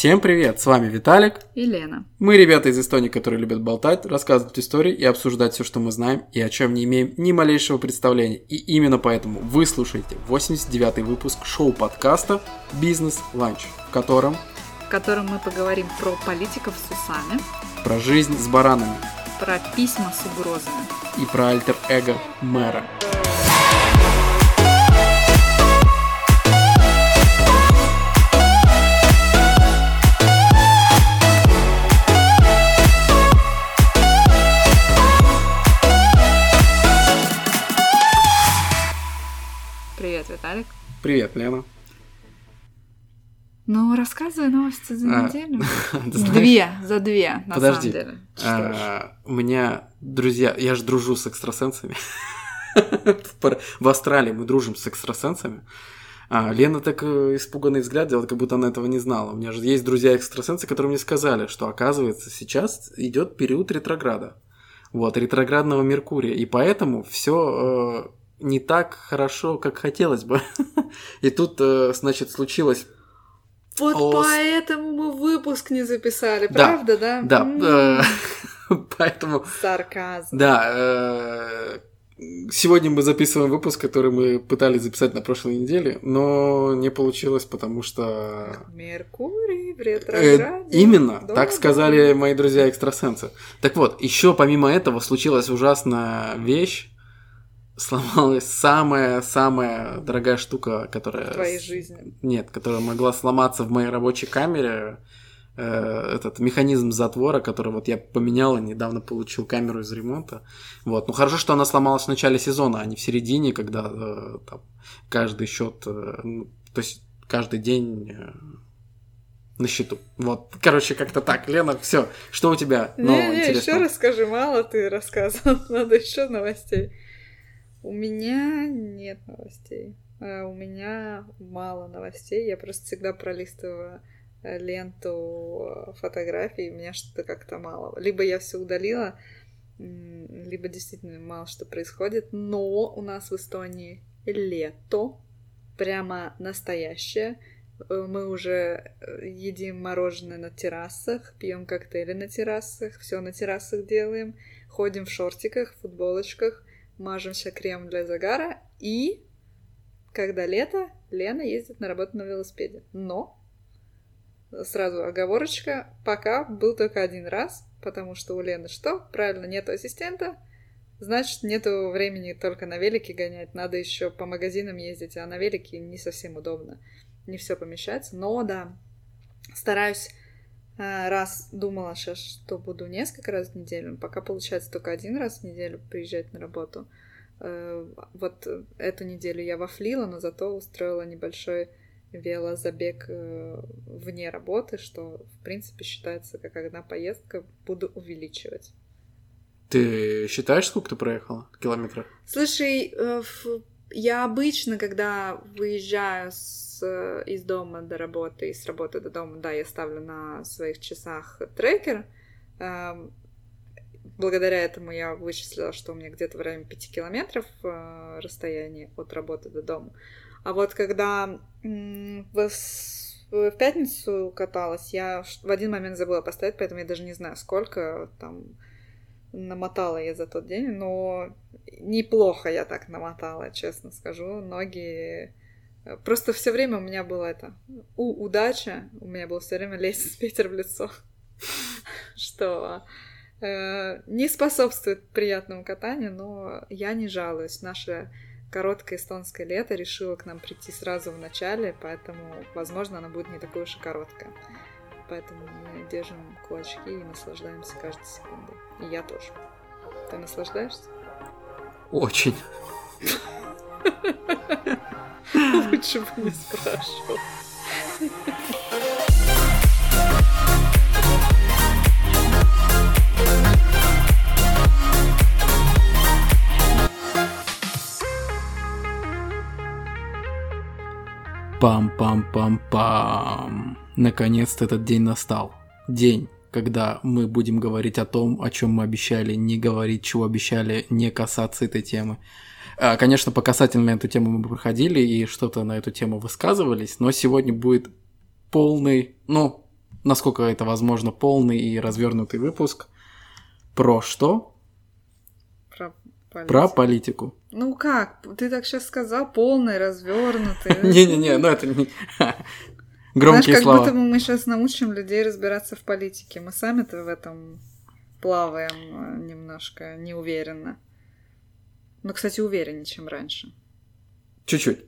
Всем привет, с вами Виталик и Лена. Мы ребята из Эстонии, которые любят болтать, рассказывать истории и обсуждать все, что мы знаем и о чем не имеем ни малейшего представления. И именно поэтому вы слушаете 89-й выпуск шоу-подкаста «Бизнес Ланч», в котором... В котором мы поговорим про политиков с усами, про жизнь с баранами, про письма с угрозами и про альтер-эго мэра. Виталик. Привет, Лена. Ну, рассказывай новости за а, неделю. Две, за две, на Подожди. самом деле. А, у меня друзья, я же дружу с экстрасенсами. В Австралии мы дружим с экстрасенсами. А, Лена так э, испуганный взгляд делала, как будто она этого не знала. У меня же есть друзья-экстрасенсы, которые мне сказали, что, оказывается, сейчас идет период ретрограда. Вот, ретроградного Меркурия. И поэтому все э, не так хорошо, как хотелось бы. И тут, э, значит, случилось... Вот О... поэтому мы выпуск не записали, правда, да? Да, да. Э, поэтому... Сарказм. Да, э, Сегодня мы записываем выпуск, который мы пытались записать на прошлой неделе, но не получилось, потому что... Меркурий в ретрограде. Именно, да, так сказали да. мои друзья-экстрасенсы. Так вот, еще помимо этого случилась ужасная вещь, сломалась самая-самая дорогая штука, которая... В твоей жизни. Нет, которая могла сломаться в моей рабочей камере. Э, этот механизм затвора, который вот я поменял и недавно получил камеру из ремонта. Вот. Ну хорошо, что она сломалась в начале сезона, а не в середине, когда э, там, каждый счет, э, ну, то есть каждый день на счету. Вот, короче, как-то так. Лена, все. Что у тебя не, не, еще расскажи, мало ты рассказывал, надо еще новостей. У меня нет новостей. А у меня мало новостей. Я просто всегда пролистываю э, ленту э, фотографий, у меня что-то как-то мало. Либо я все удалила, либо действительно мало что происходит. Но у нас в Эстонии лето, прямо настоящее. Э, мы уже едим мороженое на террасах, пьем коктейли на террасах, все на террасах делаем, ходим в шортиках, в футболочках мажемся крем для загара, и когда лето, Лена ездит на работу на велосипеде. Но, сразу оговорочка, пока был только один раз, потому что у Лены что? Правильно, нету ассистента, значит, нету времени только на велике гонять, надо еще по магазинам ездить, а на велике не совсем удобно, не все помещается. Но да, стараюсь раз думала что буду несколько раз в неделю, пока получается только один раз в неделю приезжать на работу. Э, вот эту неделю я вафлила, но зато устроила небольшой велозабег э, вне работы, что, в принципе, считается как одна поездка, буду увеличивать. Ты считаешь, сколько ты проехала километров? Слушай, э, я обычно, когда выезжаю с, из дома до работы и с работы до дома, да, я ставлю на своих часах трекер. Эм, благодаря этому я вычислила, что у меня где-то в районе 5 километров э, расстояние от работы до дома. А вот когда в, в пятницу каталась, я в один момент забыла поставить, поэтому я даже не знаю, сколько там намотала я за тот день, но неплохо я так намотала, честно скажу. Ноги... Э, просто все время у меня было это... У, удача, у меня было все время лезть ветер в лицо. Что э, не способствует приятному катанию, но я не жалуюсь. Наше короткое эстонское лето решило к нам прийти сразу в начале, поэтому, возможно, оно будет не такое уж и короткое. Поэтому мы держим кулачки и наслаждаемся каждой секундой. И я тоже. Ты наслаждаешься? Очень. Лучше бы не спрашивал. Пам-пам-пам-пам. Наконец-то этот день настал. День, когда мы будем говорить о том, о чем мы обещали не говорить, чего обещали не касаться этой темы. А, конечно, по касательно эту тему мы проходили и что-то на эту тему высказывались, но сегодня будет полный, ну, насколько это возможно, полный и развернутый выпуск. Про что? Про политику. Про политику. Ну как? Ты так сейчас сказал, полный, развернутый. Не-не-не, ну это не... Знаешь, Громкие как слова. будто бы мы сейчас научим людей разбираться в политике. Мы сами-то в этом плаваем э, немножко неуверенно. Ну, кстати, увереннее, чем раньше. Чуть-чуть.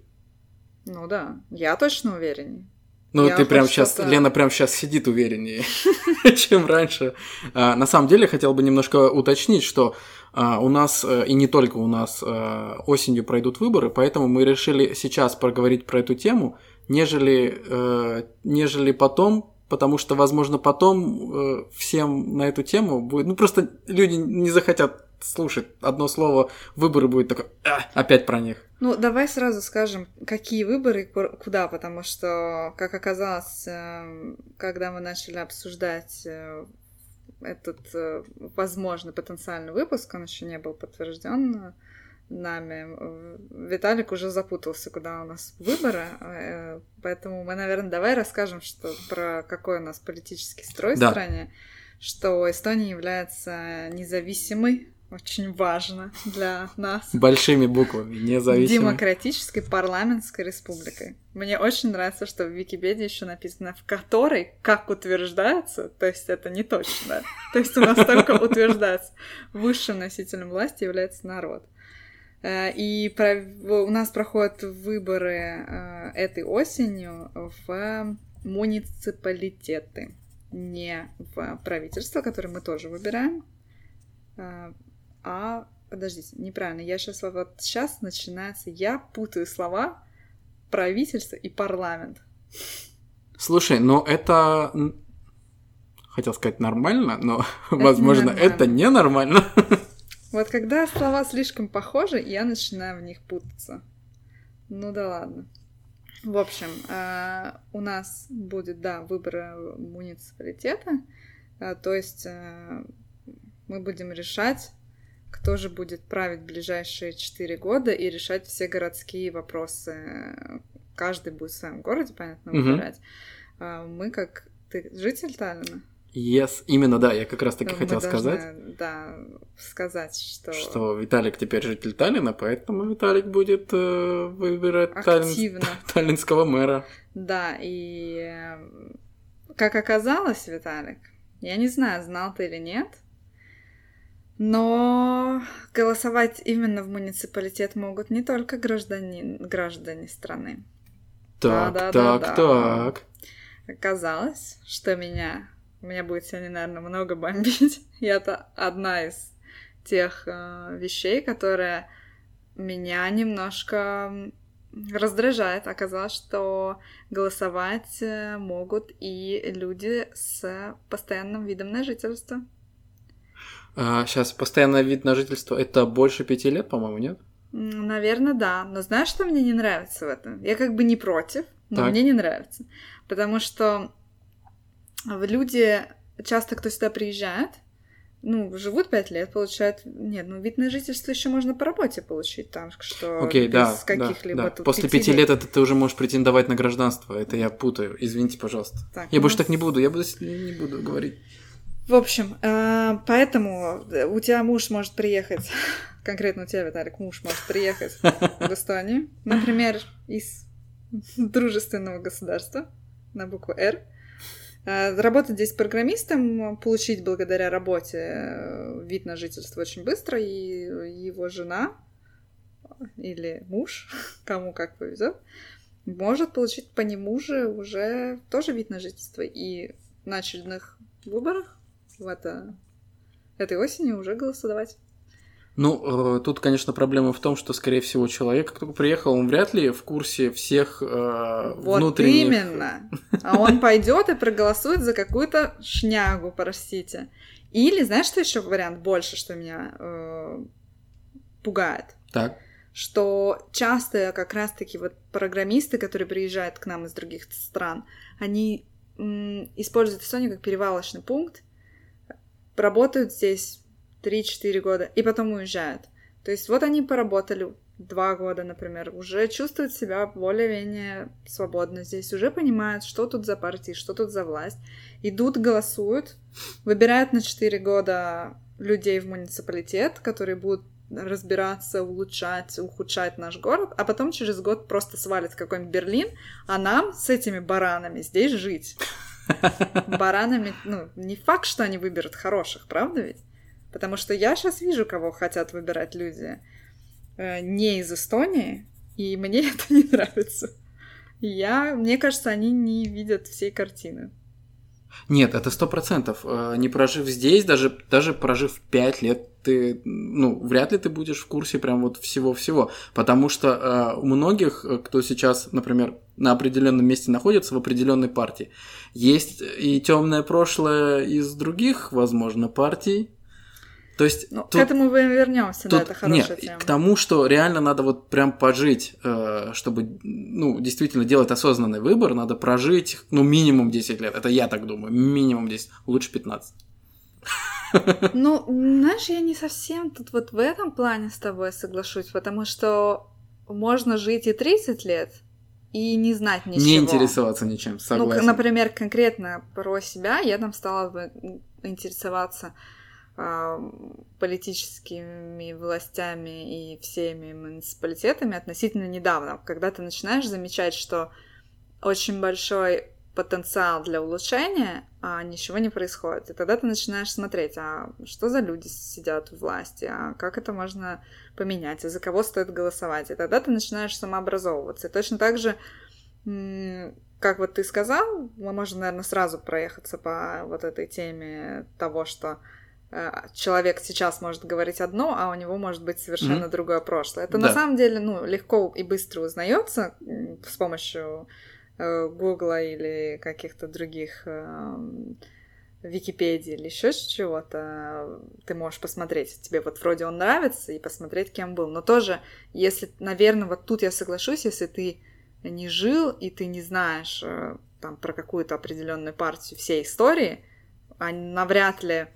Ну да, я точно увереннее. Ну, Я ты прям сейчас, Лена прям сейчас сидит увереннее, чем раньше. А, на самом деле, хотел бы немножко уточнить, что а, у нас, э, и не только у нас, э, осенью пройдут выборы, поэтому мы решили сейчас проговорить про эту тему, нежели, э, нежели потом, потому что, возможно, потом э, всем на эту тему будет... Ну, просто люди не захотят слушать одно слово, выборы будет такое, «А, опять про них. Ну, давай сразу скажем, какие выборы куда, потому что, как оказалось, э, когда мы начали обсуждать э, этот э, возможный потенциальный выпуск, он еще не был подтвержден нами, э, Виталик уже запутался, куда у нас выборы, э, поэтому мы, наверное, давай расскажем, что про какой у нас политический строй Да. в стране, что Эстония является независимой, очень важно для нас. Большими буквами, независимо. Демократической парламентской республикой. Мне очень нравится, что в Википедии еще написано в которой, как утверждается, то есть это не точно, то есть у нас только утверждается, высшим носителем власти является народ. Э, И у нас проходят выборы э, этой осенью в муниципалитеты, не в правительство, которое мы тоже выбираем, э, а подождите, неправильно, я сейчас вот сейчас начинается, я путаю слова правительство и парламент. Слушай, ну это... Хотел сказать нормально, но, возможно, ненормально. это ненормально. Вот когда слова слишком похожи, я начинаю в них путаться. Ну да ладно. В общем, э, у нас будет, да, выборы муниципалитета, э, то есть э, мы будем решать, кто же будет править ближайшие 4 года и решать все городские вопросы. Каждый будет в своем городе, понятно, выбирать. А Мы как... Ты житель Таллина? Yes, именно, да, я как раз таки Мы хотел должны, сказать, Да, сказать, что... что Виталик теперь житель Таллина, поэтому Виталик будет э, выбирать таллин- таллинского мэра. Да, и э, как оказалось, Виталик, я не знаю, знал ты или нет, но голосовать именно в муниципалитет могут не только граждане, граждане страны. Так, Да-да-да-да. так, так. Оказалось, что меня, меня будет сегодня, наверное, много бомбить. И это одна из тех э, вещей, которая меня немножко раздражает. Оказалось, что голосовать э, могут и люди с постоянным видом на жительство. сейчас постоянный вид на жительство это больше пяти лет, по-моему, нет? Наверное, да. Но знаешь, что мне не нравится в этом? Я как бы не против, но Так. мне не нравится. Потому что люди, часто кто сюда приезжает, ну, живут пять лет, получают... Нет, ну, вид на жительство еще можно по работе получить там, что Окей, без да, да, каких-либо да. тут После пяти лет это ты уже можешь претендовать на гражданство. Это я путаю. Извините, пожалуйста. Так, Я у больше так не буду, я буду не буду говорить. В общем, э, поэтому у тебя муж может приехать, конкретно у тебя, Виталик, муж может приехать в Эстонию, например, из дружественного государства на букву «Р», э, работать здесь программистом, получить благодаря работе э, вид на жительство очень быстро, и его жена или муж, кому как повезет, может получить по нему же уже тоже вид на жительство. И на очередных выборах в это, этой осенью уже голосовать. Ну, э, тут, конечно, проблема в том, что, скорее всего, человек, как только приехал, он вряд ли в курсе всех э, Вот внутренних... именно. А он пойдет и проголосует за какую-то шнягу, простите. Или, знаешь, что еще вариант больше, что меня э, пугает? Так. Что часто как раз-таки вот программисты, которые приезжают к нам из других стран, они м, используют Эстонию как перевалочный пункт, работают здесь 3-4 года и потом уезжают. То есть вот они поработали два года, например, уже чувствуют себя более-менее свободно здесь, уже понимают, что тут за партии, что тут за власть, идут, голосуют, выбирают на четыре года людей в муниципалитет, которые будут разбираться, улучшать, ухудшать наш город, а потом через год просто свалит какой-нибудь Берлин, а нам с этими баранами здесь жить. Баранами, ну, не факт, что они выберут хороших, правда ведь? Потому что я сейчас вижу, кого хотят выбирать люди э, не из Эстонии, и мне это не нравится. Я, мне кажется, они не видят всей картины. Нет, это сто процентов. Э, не прожив здесь, даже, даже прожив пять лет, ты, ну, вряд ли ты будешь в курсе прям вот всего-всего. Потому что э, у многих, кто сейчас, например, на определенном месте находится в определенной партии, есть и темное прошлое из других, возможно, партий, то есть ну, тут, к этому мы вернемся, тут, да, это хорошая нет, тема. К тому, что реально надо вот прям пожить, э, чтобы, ну, действительно делать осознанный выбор, надо прожить, ну, минимум 10 лет. Это я так думаю, минимум 10, лучше 15. Ну, знаешь, я не совсем тут вот в этом плане с тобой соглашусь, потому что можно жить и 30 лет, и не знать ничего. Не интересоваться ничем, согласен. Ну, например, конкретно про себя я там стала бы интересоваться политическими властями и всеми муниципалитетами относительно недавно, когда ты начинаешь замечать, что очень большой потенциал для улучшения, а ничего не происходит. И тогда ты начинаешь смотреть, а что за люди сидят в власти, а как это можно поменять, и за кого стоит голосовать. И тогда ты начинаешь самообразовываться. И точно так же, как вот ты сказал, мы можем, наверное, сразу проехаться по вот этой теме того, что человек сейчас может говорить одно, а у него может быть совершенно mm-hmm. другое прошлое. Это да. на самом деле ну, легко и быстро узнается с помощью э, Гугла или каких-то других э, Википедии или еще чего-то. Ты можешь посмотреть, тебе вот вроде он нравится, и посмотреть, кем был. Но тоже, если, наверное, вот тут я соглашусь, если ты не жил и ты не знаешь э, там про какую-то определенную партию всей истории, а навряд ли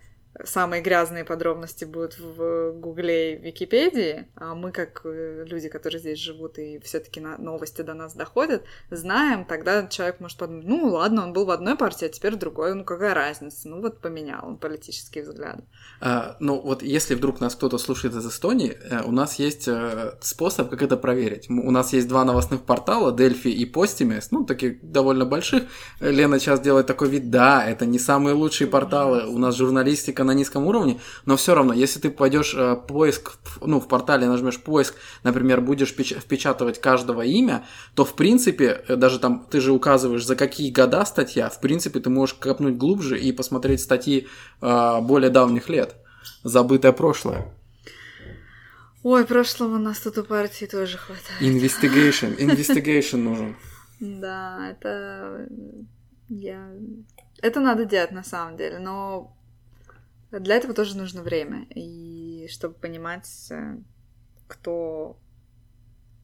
самые грязные подробности будут в Гугле и Википедии, а мы, как э, люди, которые здесь живут и все-таки новости до нас доходят, знаем, тогда человек может подумать, ну ладно, он был в одной партии, а теперь в другой, ну какая разница, ну вот поменял он политические взгляды. А, ну вот если вдруг нас кто-то слушает из Эстонии, э, у нас есть э, способ, как это проверить. У нас есть два новостных портала, Дельфи и Постимес, ну таких довольно больших. Лена сейчас делает такой вид, да, это не самые лучшие порталы, у нас журналистика на низком уровне, но все равно, если ты пойдешь э, поиск, ну, в портале нажмешь поиск, например, будешь впечатывать каждого имя, то, в принципе, э, даже там ты же указываешь, за какие года статья, в принципе, ты можешь копнуть глубже и посмотреть статьи э, более давних лет. Забытое прошлое. Ой, прошлого у нас тут у партии тоже хватает. Investigation, investigation нужен. Да, это я... Это надо делать на самом деле, но для этого тоже нужно время. И чтобы понимать, э, кто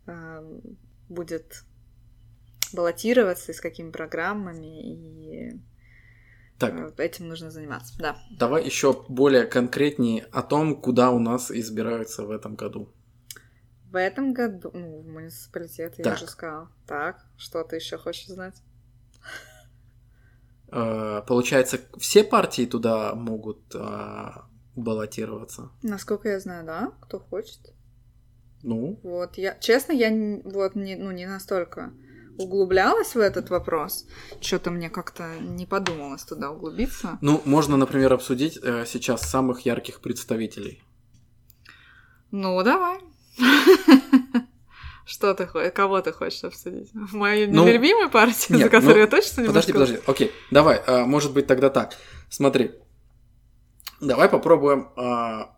э, будет баллотироваться и с какими программами, и так. Э, этим нужно заниматься. Да. Давай еще более конкретнее о том, куда у нас избираются в этом году. В этом году, ну, в муниципалитет, я уже сказала. Так, что ты еще хочешь знать? Э, получается, все партии туда могут э, баллотироваться? Насколько я знаю, да, кто хочет. Ну. Вот, я, честно, я вот не, ну, не настолько углублялась в этот вопрос. Что-то мне как-то не подумалось туда углубиться. Ну, можно, например, обсудить э, сейчас самых ярких представителей. Ну, давай. Что ты хочешь? Кого ты хочешь обсудить? Мою ну, нелюбимую партию, нет, за которую ну, я точно не Подожди, подожди. Окей, давай. А, может быть, тогда так. Смотри. Давай попробуем а,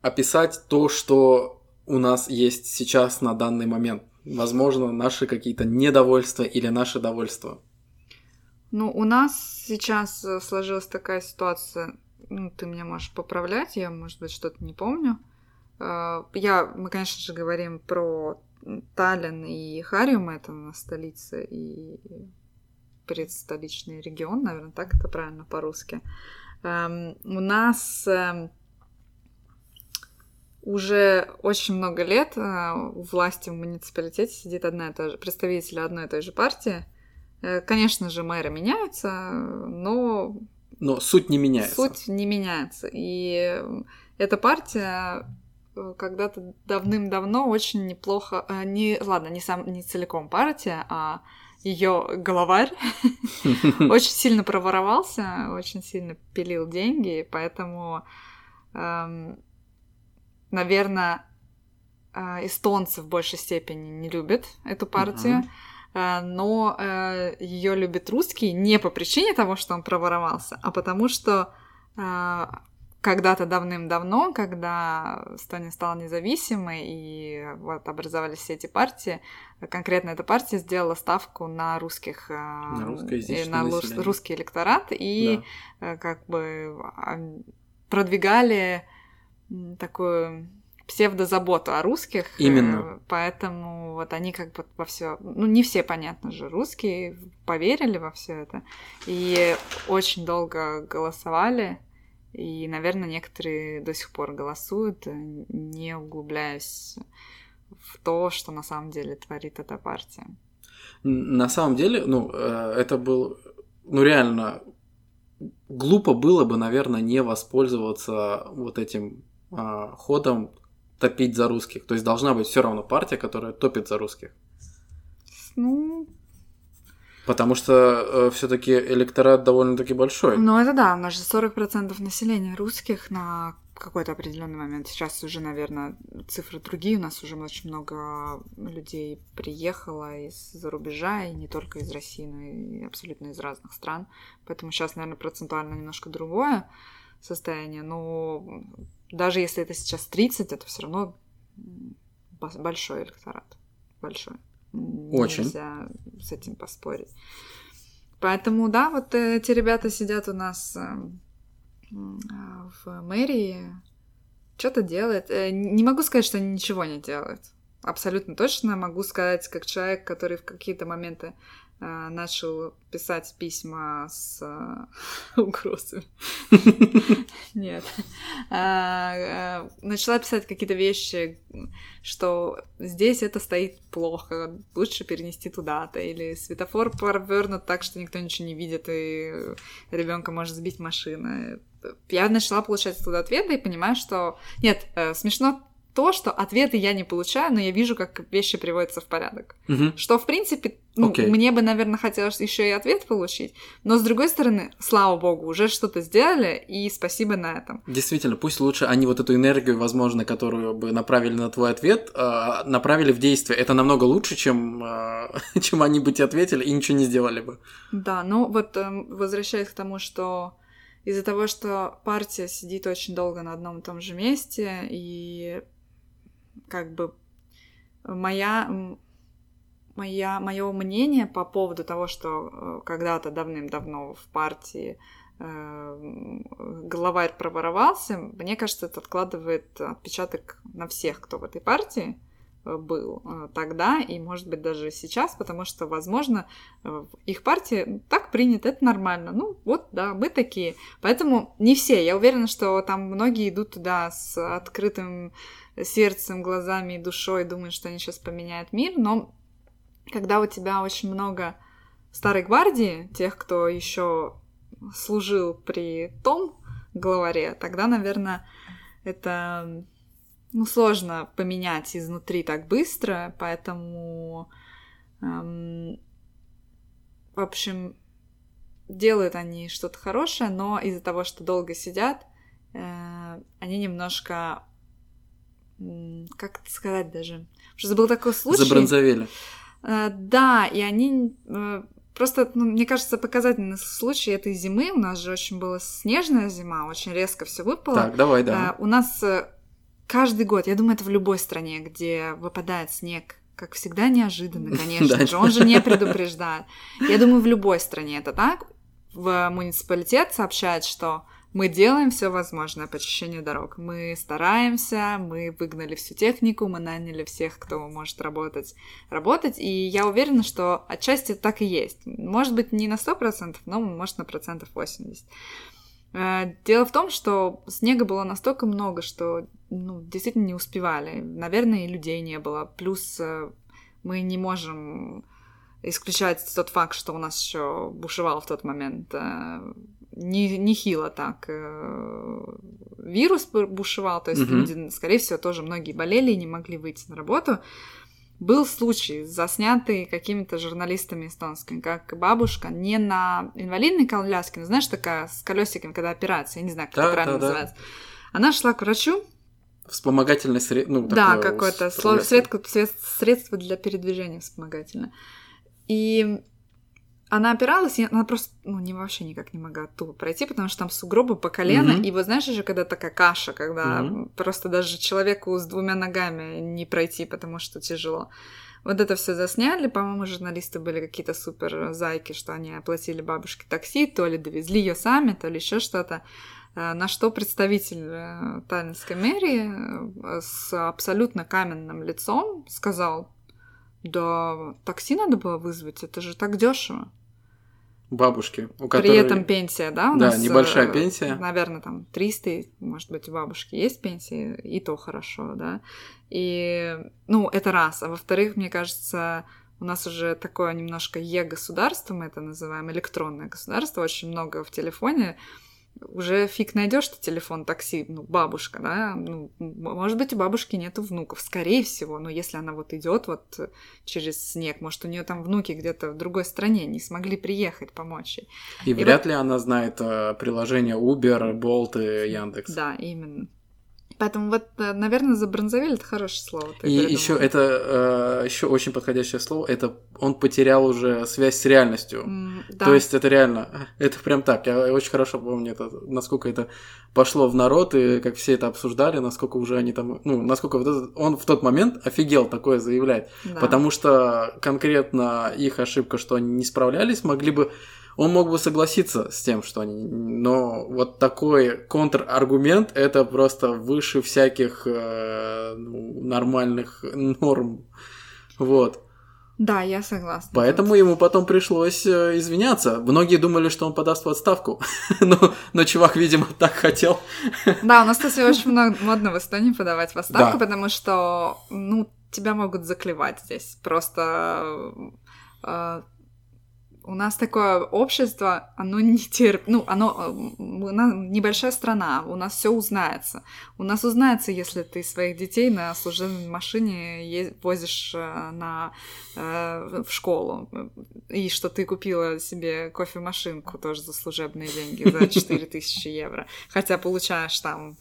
описать то, что у нас есть сейчас на данный момент. Возможно, наши какие-то недовольства или наше довольство. Ну, у нас сейчас э, сложилась такая ситуация, ну, ты меня можешь поправлять, я, может быть, что-то не помню. А, я, мы, конечно же, говорим про Таллин и Хариум, это у нас столица и предстоличный регион, наверное, так это правильно по-русски. Эм, у нас эм, уже очень много лет э, у власти в муниципалитете сидит одна и та же представитель одной и той же партии. Э, конечно же, мэры меняются, но Но суть не меняется. суть не меняется. И эта партия когда-то давным-давно очень неплохо, э, не, ладно, не сам, не целиком партия, а ее главарь очень сильно проворовался, очень сильно пилил деньги, поэтому, эм, наверное, э, эстонцы в большей степени не любят эту партию. Э, но ее любят русские не по причине того, что он проворовался, а потому что э, когда-то давным-давно, когда Эстония стала независимой и вот образовались все эти партии, конкретно эта партия сделала ставку на русских, э, На и на население. русский электорат и э, как бы а, продвигали такую псевдозаботу о русских. э, Именно. Поэтому вот они как бы во все, ну не все, понятно же, русские поверили во все это и очень долго голосовали. И, наверное, некоторые до сих пор голосуют, э, не углубляясь в то, что на самом деле творит эта партия. На самом деле, ну, э, это был, ну, реально, глупо было бы, наверное, не воспользоваться вот этим а, ходом топить за русских. То есть должна быть все равно партия, которая топит за русских. Ну, Потому что все-таки электорат довольно-таки большой. ну это да, у нас же 40% населения русских на какой-то определенный момент. Сейчас уже, наверное, цифры другие. У нас уже очень много людей приехало из-за рубежа, и не только из России, но и абсолютно из разных стран. Поэтому сейчас, наверное, процентуально немножко другое состояние. Но даже если это сейчас 30, это все равно большой электорат. Большой. Очень. Нельзя с этим поспорить. Поэтому, да, вот э, эти ребята сидят у нас э, а, в мэрии, что-то делают. Э, Не могу сказать, что они ничего не делают. Абсолютно точно могу сказать, как человек, который в какие-то моменты э, начал писать письма с э, угрозами. Нет. А, а, Начала писать какие-то вещи, что здесь это стоит плохо, лучше перенести туда-то, или светофор повернут так, что никто ничего не видит, и ребенка может сбить машина. Я начала получать оттуда ответы и понимаю, что... Нет, э, смешно то, что ответы я не получаю, но я вижу, как вещи приводятся в порядок. Мгм. Что, в принципе, ну, Окей. мне бы, наверное, хотелось еще и ответ получить. Но, с другой стороны, слава богу, уже что-то сделали, и спасибо на этом. Действительно, пусть лучше они вот эту энергию, возможно, которую бы направили на твой ответ, а, направили в действие. Это намного лучше, чем, а, чем они бы тебе ответили и ничего не сделали бы. Да, ну вот эм, возвращаясь к тому, что из-за того, что партия сидит очень долго на одном и том же месте, и как бы моя, моя, мое мнение по поводу того, что э, когда-то давным-давно в партии э, главарь проворовался, мне кажется, это откладывает отпечаток на всех, кто в этой партии э, был тогда и, может быть, даже сейчас, потому что, возможно, их партии так принято, это нормально. Ну, вот, да, мы такие. Поэтому не все. Я уверена, что там многие идут туда с открытым сердцем, глазами и душой, думают, что они сейчас поменяют мир, но когда у тебя очень много старой гвардии, тех, кто еще служил при том главаре, тогда, наверное, это ну, сложно поменять изнутри так быстро, поэтому, эм, в общем, делают они что-то хорошее, но из-за того, что долго сидят, э, они немножко, как это сказать даже, что был такой случай. Забронзовели. Э, Да, и они э, просто, ну, мне кажется, показательный случай этой зимы. У нас же очень была снежная зима, очень резко все выпало. Так, давай, да. Э, У нас каждый год, я думаю, это в любой стране, где выпадает снег, как всегда, неожиданно, конечно же. Он же не предупреждает. Я думаю, в любой стране это так. В муниципалитет сообщает, что мы делаем все возможное по очищению дорог. Мы стараемся, мы выгнали всю технику, мы наняли всех, кто может работать, работать. И я уверена, что отчасти так и есть. Может быть, не на 100%, но может на процентов 80%. Э, дело в том, что снега было настолько много, что ну, действительно не успевали. Наверное, и людей не было. Плюс э, мы не можем исключать тот факт, что у нас еще бушевал в тот момент э, не, не хило так вирус бушевал, то есть mm-hmm. люди, скорее всего, тоже многие болели и не могли выйти на работу. Был случай, заснятый какими-то журналистами эстонскими, как бабушка не на инвалидной коляске, но знаешь, такая с колесиками, когда операция, я не знаю, как да, это правильно да, называется. Да. Она шла к врачу. Вспомогательное средство. Ну, да, какое-то средство, средство для передвижения вспомогательное. И она опиралась, и она просто, ну, не вообще никак не могла тупо пройти, потому что там сугробы по колено, mm-hmm. и вот знаешь же, когда такая каша, когда mm-hmm. просто даже человеку с двумя ногами не пройти, потому что тяжело. Вот это все засняли, по-моему, журналисты были какие-то супер зайки, что они оплатили бабушке такси, то ли довезли ее сами, то ли еще что-то. Э, на что представитель э, Таллинской мэрии э, с абсолютно каменным лицом сказал, да, такси надо было вызвать, это же так дешево бабушки, у которой... При этом пенсия, да? У да, нас, небольшая э, пенсия. Наверное, там 300, может быть, у бабушки есть пенсия, и то хорошо, да. И, ну, это раз. А во-вторых, мне кажется, у нас уже такое немножко Е-государство, мы это называем, электронное государство, очень много в телефоне уже фиг найдешь ты телефон такси, ну, бабушка, да, ну, может быть, у бабушки нету внуков, скорее всего, но если она вот идет вот через снег, может, у нее там внуки где-то в другой стране не смогли приехать помочь ей. И, и вряд вот... ли она знает э, приложение Uber, Bolt и Яндекс. Да, именно. Поэтому вот, э, наверное, забронзовели это хорошее слово. И еще это э, еще очень подходящее слово. Это он потерял уже связь с реальностью. Mm, да. То есть это реально, это прям так. Я очень хорошо помню это, насколько это пошло в народ и как все это обсуждали, насколько уже они там, ну, насколько вот этот, он в тот момент офигел такое заявлять, да. потому что конкретно их ошибка, что они не справлялись, могли бы он мог бы согласиться с тем, что они... Но вот такой контраргумент это просто выше всяких э, ну, нормальных норм. Вот. Да, я согласна. Поэтому ему потом пришлось э, извиняться. Многие думали, что он подаст в отставку. но, но чувак, видимо, так хотел. да, у нас, кстати, очень много модно в Эстонии подавать в отставку, да. потому что, ну, тебя могут заклевать здесь. Просто э, у нас такое общество, оно не терпит, ну, оно, у нас небольшая страна, у нас все узнается. У нас узнается, если ты своих детей на служебной машине возишь э, на, э, в школу, и что ты купила себе кофемашинку тоже за служебные деньги, за 4000 евро, хотя получаешь там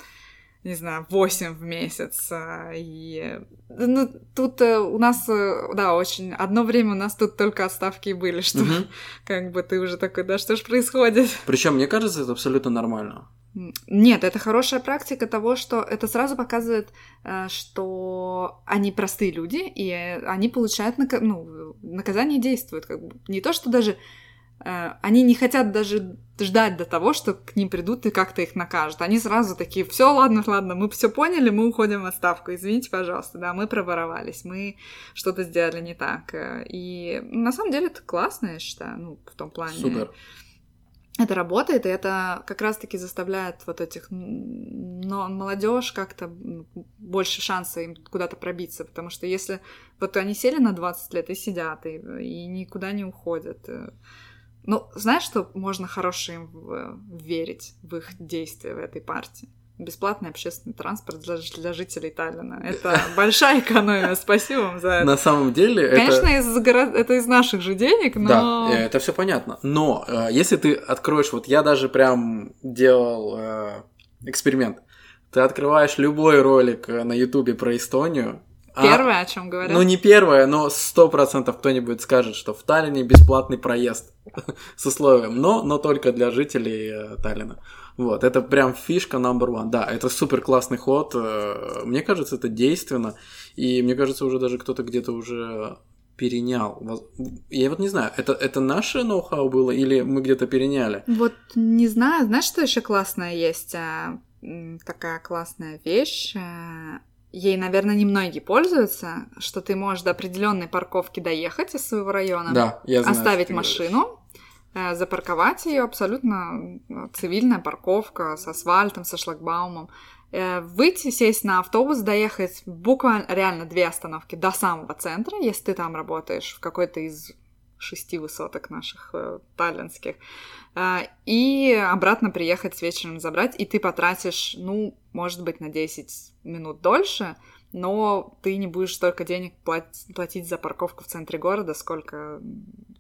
не знаю, 8 в месяц. А, и ну, тут э, у нас, э, да, очень... Одно время у нас тут только отставки были, что угу. как бы ты уже такой, да что ж происходит? Причем мне кажется, это абсолютно нормально. Нет, это хорошая практика того, что это сразу показывает, э, что они простые люди, и они получают нак... ну, наказание действует. Как бы. Не то, что даже они не хотят даже ждать до того, что к ним придут и как-то их накажут. Они сразу такие, все, ладно, ладно, мы все поняли, мы уходим в отставку, извините, пожалуйста, да, мы проворовались, мы что-то сделали не так. Э, и на самом деле это классно, я считаю, ну, в том плане. Супер. Это работает, и это как раз-таки заставляет вот этих но молодежь как-то больше шанса им куда-то пробиться, потому что если вот они сели на 20 лет и сидят, и, и никуда не уходят, э, ну, знаешь, что можно хорошо им верить в их действия в этой партии? Бесплатный общественный транспорт для, для жителей Таллина. Это большая экономия. Спасибо вам за это. На самом деле, Конечно, это... Из город... это из наших же денег, но... Да, это все понятно. Но э, если ты откроешь, вот я даже прям делал э, эксперимент. Ты открываешь любой ролик э, на Ютубе про Эстонию, первое, а, о чем говорят? Ну, не первое, но сто процентов кто-нибудь скажет, что в Таллине бесплатный проезд с условием, но, но только для жителей э, Таллина. Вот, это прям фишка number one. Да, это супер классный ход. Э, мне кажется, это действенно. И мне кажется, уже даже кто-то где-то уже перенял. Я вот не знаю, это, это наше ноу-хау было или мы где-то переняли? Вот не знаю. Знаешь, что еще классное есть? А, такая классная вещь а, ей, наверное, немногие пользуются, что ты можешь до определенной парковки доехать из своего района, да, я знаю, оставить машину, Э, запарковать ее абсолютно э, цивильная парковка с асфальтом, со шлагбаумом. Э, выйти, сесть на автобус, доехать буквально реально две остановки до самого центра, если ты там работаешь в какой-то из шести высоток наших э, таллинских, э, и обратно приехать вечером забрать, и ты потратишь, ну, может быть, на 10 минут дольше, но ты не будешь столько денег платить, за парковку в центре города, сколько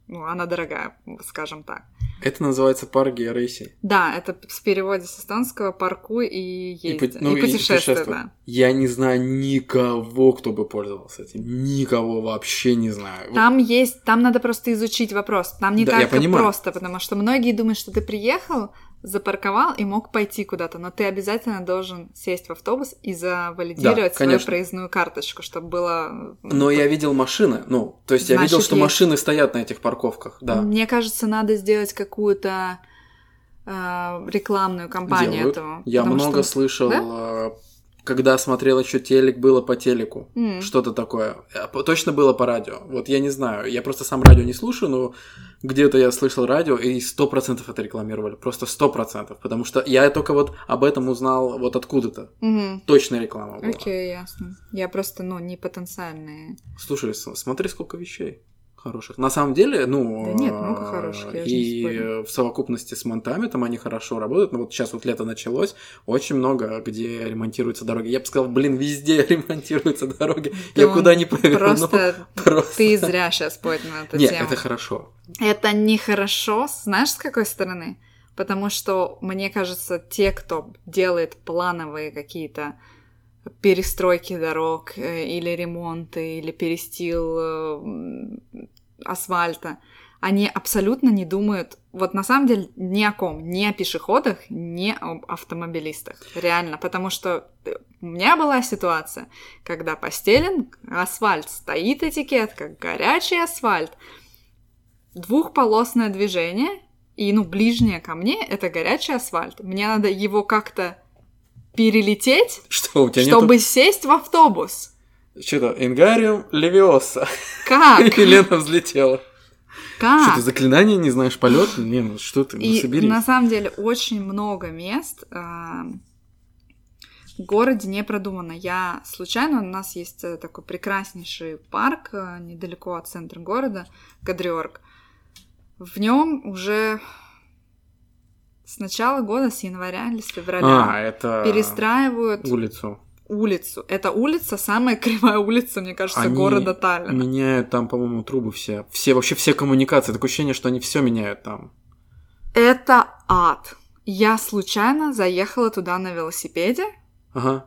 ну, она дорогая, скажем так. Это называется парк Георейси. Да, это с переводе с эстонского парку и ездить. И, ну, и путешествие, да. Я не знаю никого, кто бы пользовался этим. Никого вообще не знаю. Там вот. есть, там надо просто изучить вопрос. Там не да, так просто, потому что многие думают, что ты приехал, запарковал и мог пойти куда-то, но ты обязательно должен сесть в автобус и завалидировать да, свою проездную карточку, чтобы было... Но я видел машины, ну, то есть Значит, я видел, что есть... машины стоят на этих парковках, да. Мне кажется, надо сделать какую-то э, рекламную кампанию Делают. этого. Я много что... слышал да? Когда смотрел еще телек, было по телеку. Mm. Что-то такое. А, точно было по радио. Вот я не знаю. Я просто сам радио не слушаю, но где-то я слышал радио, и сто процентов это рекламировали. Просто сто процентов. Потому что я только вот об этом узнал вот откуда-то. Mm-hmm. Точная реклама была. Окей, okay, ясно. Я просто, ну, не потенциальные. Слушай, смотри, сколько вещей хороших. На самом деле, ну... Да нет, много хороших, я И в совокупности с монтами там они хорошо работают. Но вот сейчас вот лето началось, очень много где ремонтируются дороги. Я бы сказал, блин, везде ремонтируются дороги. Да я куда ни поверну. Просто, просто ты зря сейчас поднял эту нет, тему. это хорошо. Это нехорошо, знаешь, с какой стороны? Потому что, мне кажется, те, кто делает плановые какие-то перестройки дорог э, или ремонты, или перестил э, асфальта, они абсолютно не думают, вот на самом деле ни о ком, ни о пешеходах, ни об автомобилистах. Реально, потому что э, у меня была ситуация, когда постелен асфальт, стоит этикетка, горячий асфальт, двухполосное движение, и, ну, ближнее ко мне — это горячий асфальт. Мне надо его как-то перелететь, Что, у тебя чтобы нету... сесть в автобус. Что-то, Ингариум Левиоса. Как? Елена взлетела. Как? Что ты заклинание не знаешь, полет? Не, ну что ты, ну, И соберись. на самом деле очень много мест э, в городе не продумано. Я случайно, у нас есть э, такой прекраснейший парк э, недалеко от центра города, Кадриорг. В нем уже с начала года, с января или с февраля а, это перестраивают улицу. Улицу. Это улица, самая кривая улица, мне кажется, они города Таллина. Меняют там, по-моему, трубы все. Все, вообще все коммуникации. Такое ощущение, что они все меняют там. Это ад. Я случайно заехала туда на велосипеде. Ага.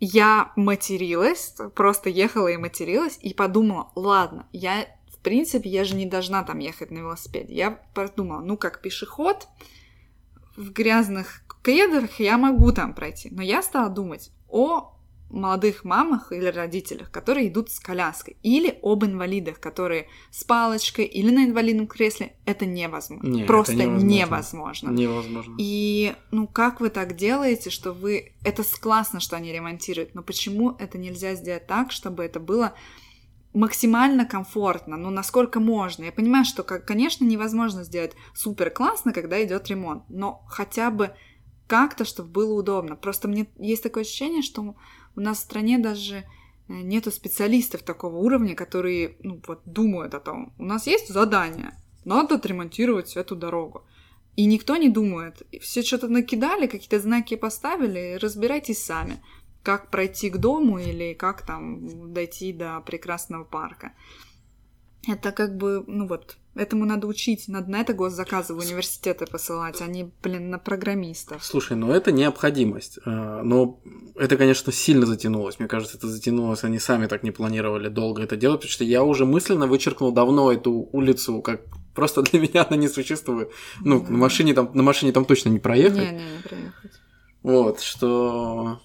Я материлась, просто ехала и материлась, и подумала, ладно, я, в принципе, я же не должна там ехать на велосипеде. Я подумала, ну, как пешеход, в грязных кедах я могу там пройти. Но я стала думать о молодых мамах или родителях, которые идут с коляской, или об инвалидах, которые с палочкой или на инвалидном кресле, это невозможно. Нет, Просто это невозможно. невозможно. Невозможно. И ну как вы так делаете, что вы... Это классно, что они ремонтируют, но почему это нельзя сделать так, чтобы это было максимально комфортно, ну, насколько можно. Я понимаю, что, конечно, невозможно сделать супер классно, когда идет ремонт, но хотя бы как-то, чтобы было удобно. Просто мне есть такое ощущение, что у нас в стране даже э, нету специалистов такого уровня, которые, ну, вот, думают о том. У нас есть задание, надо отремонтировать эту дорогу. И никто не думает. Все что-то накидали, какие-то знаки поставили, разбирайтесь сами как пройти к дому или как там дойти до прекрасного парка. Это как бы, ну вот, этому надо учить, надо на это госзаказы в университеты посылать, а не, блин, на программистов. Слушай, ну это необходимость. А, но это, конечно, сильно затянулось. Мне кажется, это затянулось, они сами так не планировали долго это делать, потому что я уже мысленно вычеркнул давно эту улицу, как просто для меня она не существует. Ну, да. на машине там, на машине там точно не проехать. Не, не, не проехать. Вот, что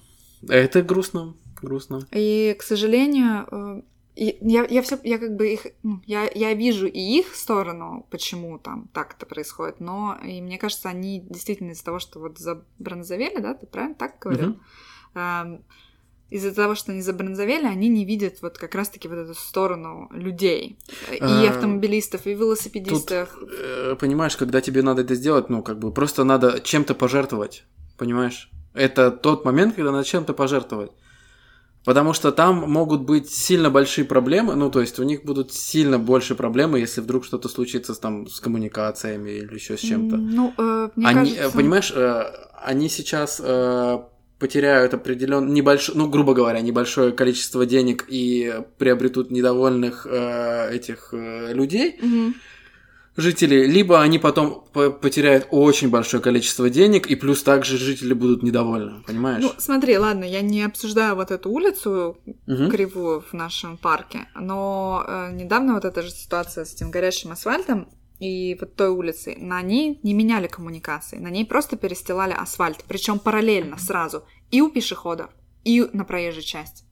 это грустно, грустно. И, к сожалению, э, я, я все, я как бы их, ну, я, я вижу и их сторону, почему там так это происходит, но и мне кажется, они действительно из-за того, что вот забронзовели, да, ты правильно так говорил? Uh-huh. из-за того, что они забронзовели, они не видят вот как раз-таки вот эту сторону людей. И А, автомобилистов, и велосипедистов. Тут, э, понимаешь, когда тебе надо это сделать, ну, как бы просто надо чем-то пожертвовать, понимаешь? Это тот момент, когда надо чем-то пожертвовать. Потому что там могут быть сильно большие проблемы, ну, то есть у них будут сильно больше проблемы, если вдруг что-то случится с, там, с коммуникациями или еще с чем-то. Ну, э, мне они, кажется... понимаешь, э, они сейчас э, потеряют определенно небольшое, ну, грубо говоря, небольшое количество денег и приобретут недовольных э, этих э, людей, Мгм. Жителей, либо они потом по- потеряют очень большое количество денег, и плюс также жители будут недовольны, понимаешь? Ну, смотри, ладно, я не обсуждаю вот эту улицу Мгм. кривую в нашем парке, но э, недавно вот эта же ситуация с этим горящим асфальтом и вот той улицей, на ней не меняли коммуникации, на ней просто перестилали асфальт, причем параллельно сразу и у пешеходов, и на проезжей части.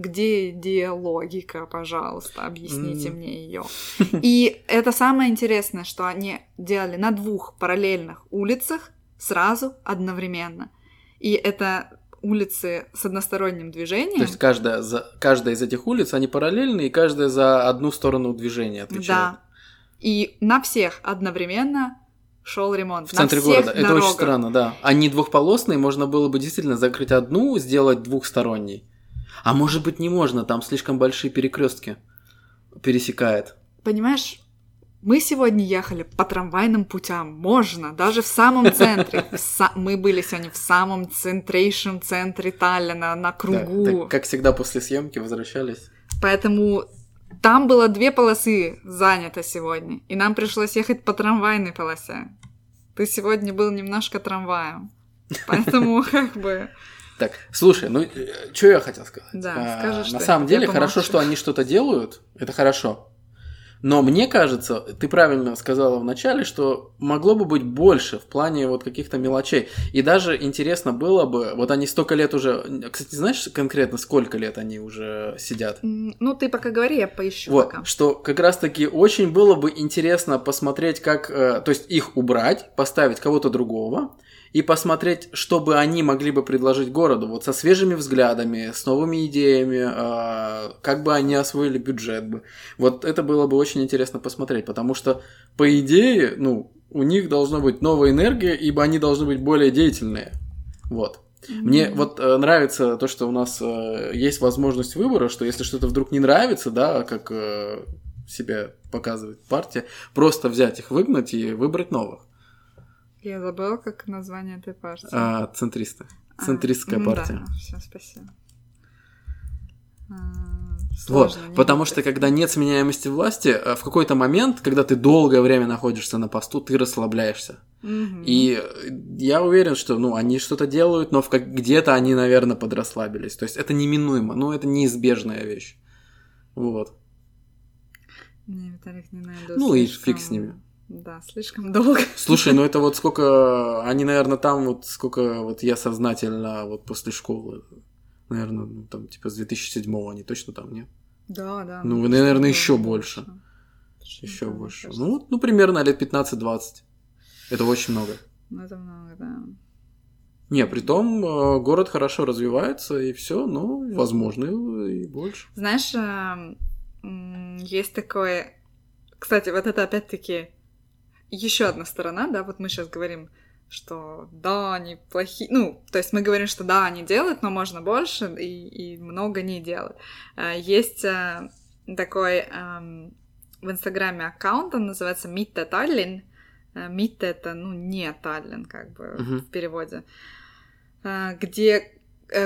Где, где логика, пожалуйста, объясните М. мне ее. И это самое интересное, что они делали на двух параллельных улицах сразу, одновременно. И это улицы с односторонним движением. То есть каждая, за, каждая из этих улиц, они параллельны, и каждая за одну сторону движения отвечает. Да. И на всех одновременно шел ремонт. В центре на всех города. Это очень дорогах. странно, да. Они двухполосные, можно было бы действительно закрыть одну, сделать двухсторонней. А может быть не можно, там слишком большие перекрестки пересекает. Понимаешь, мы сегодня ехали по трамвайным путям. Можно, даже в самом центре. В са- Мы были сегодня в самом центрейшем центре Таллина, на Да, кругу. так, как всегда после съемки возвращались. Поэтому там было две полосы занято сегодня, и нам пришлось ехать по трамвайной полосе. Ты сегодня был немножко трамваем. Поэтому как бы... Так, слушай, ну что я хотел сказать? Да, А, скажи На самом деле хорошо, что они что-то делают, это хорошо. Но мне кажется, ты правильно сказала в начале, что могло бы быть больше в плане вот каких-то мелочей. И даже интересно было бы, вот они столько лет уже, кстати, знаешь конкретно сколько лет они уже сидят? Ну, ты пока говори, я поищу Вот, пока. что как раз-таки очень было бы интересно посмотреть, как, э, то есть их убрать, поставить кого-то другого, и посмотреть, что бы они могли бы предложить городу, вот со свежими взглядами, с новыми идеями, э, как бы они освоили бюджет бы. Вот это было бы очень интересно посмотреть, потому что, по идее, ну, у них должна быть новая энергия, ибо они должны быть более деятельные. Вот. Мне М. вот э, нравится то, что у нас э, есть возможность выбора, что если что-то вдруг не нравится, да, как э, себя показывает партия, просто взять их, выгнать и выбрать новых. Я забыла, как название этой партии. А, центристы. А, Центристская ну партия. Да, все, спасибо. А, Вот, сложно, не потому что когда нет сменяемости власти, э, в какой-то момент, когда ты долгое время находишься на посту, ты расслабляешься. Мгм. И э, я уверен, что ну, они что-то делают, но в как... где-то они, наверное, подрасслабились. То есть это неминуемо, ну это неизбежная вещь. Вот. Не, Виталик, не найду. Ну и фиг с ними. Да, слишком долго. Слушай, ну это вот сколько... Они, наверное, там вот сколько вот я сознательно вот после школы, наверное, ну, там типа с 2007 они точно там, нет? Да, да. Ну, почти наверное, еще больше. Почти Еще да, больше. Ну, ну, примерно лет 15-20. Это очень много. Ну, это много, да. Не, при том э, город хорошо развивается, и все, ну, возможно, и больше. Знаешь, м, есть такое... Кстати, вот это опять-таки еще одна сторона, да, вот мы сейчас говорим, что да, они плохие, ну, то есть мы говорим, что да, они делают, но можно больше и, и много не делают. Э, Есть э, такой эм, в Инстаграме аккаунт, он называется Митте Таллин. Митте это, ну, не Таллин, как бы Мгм. в переводе. Э, Где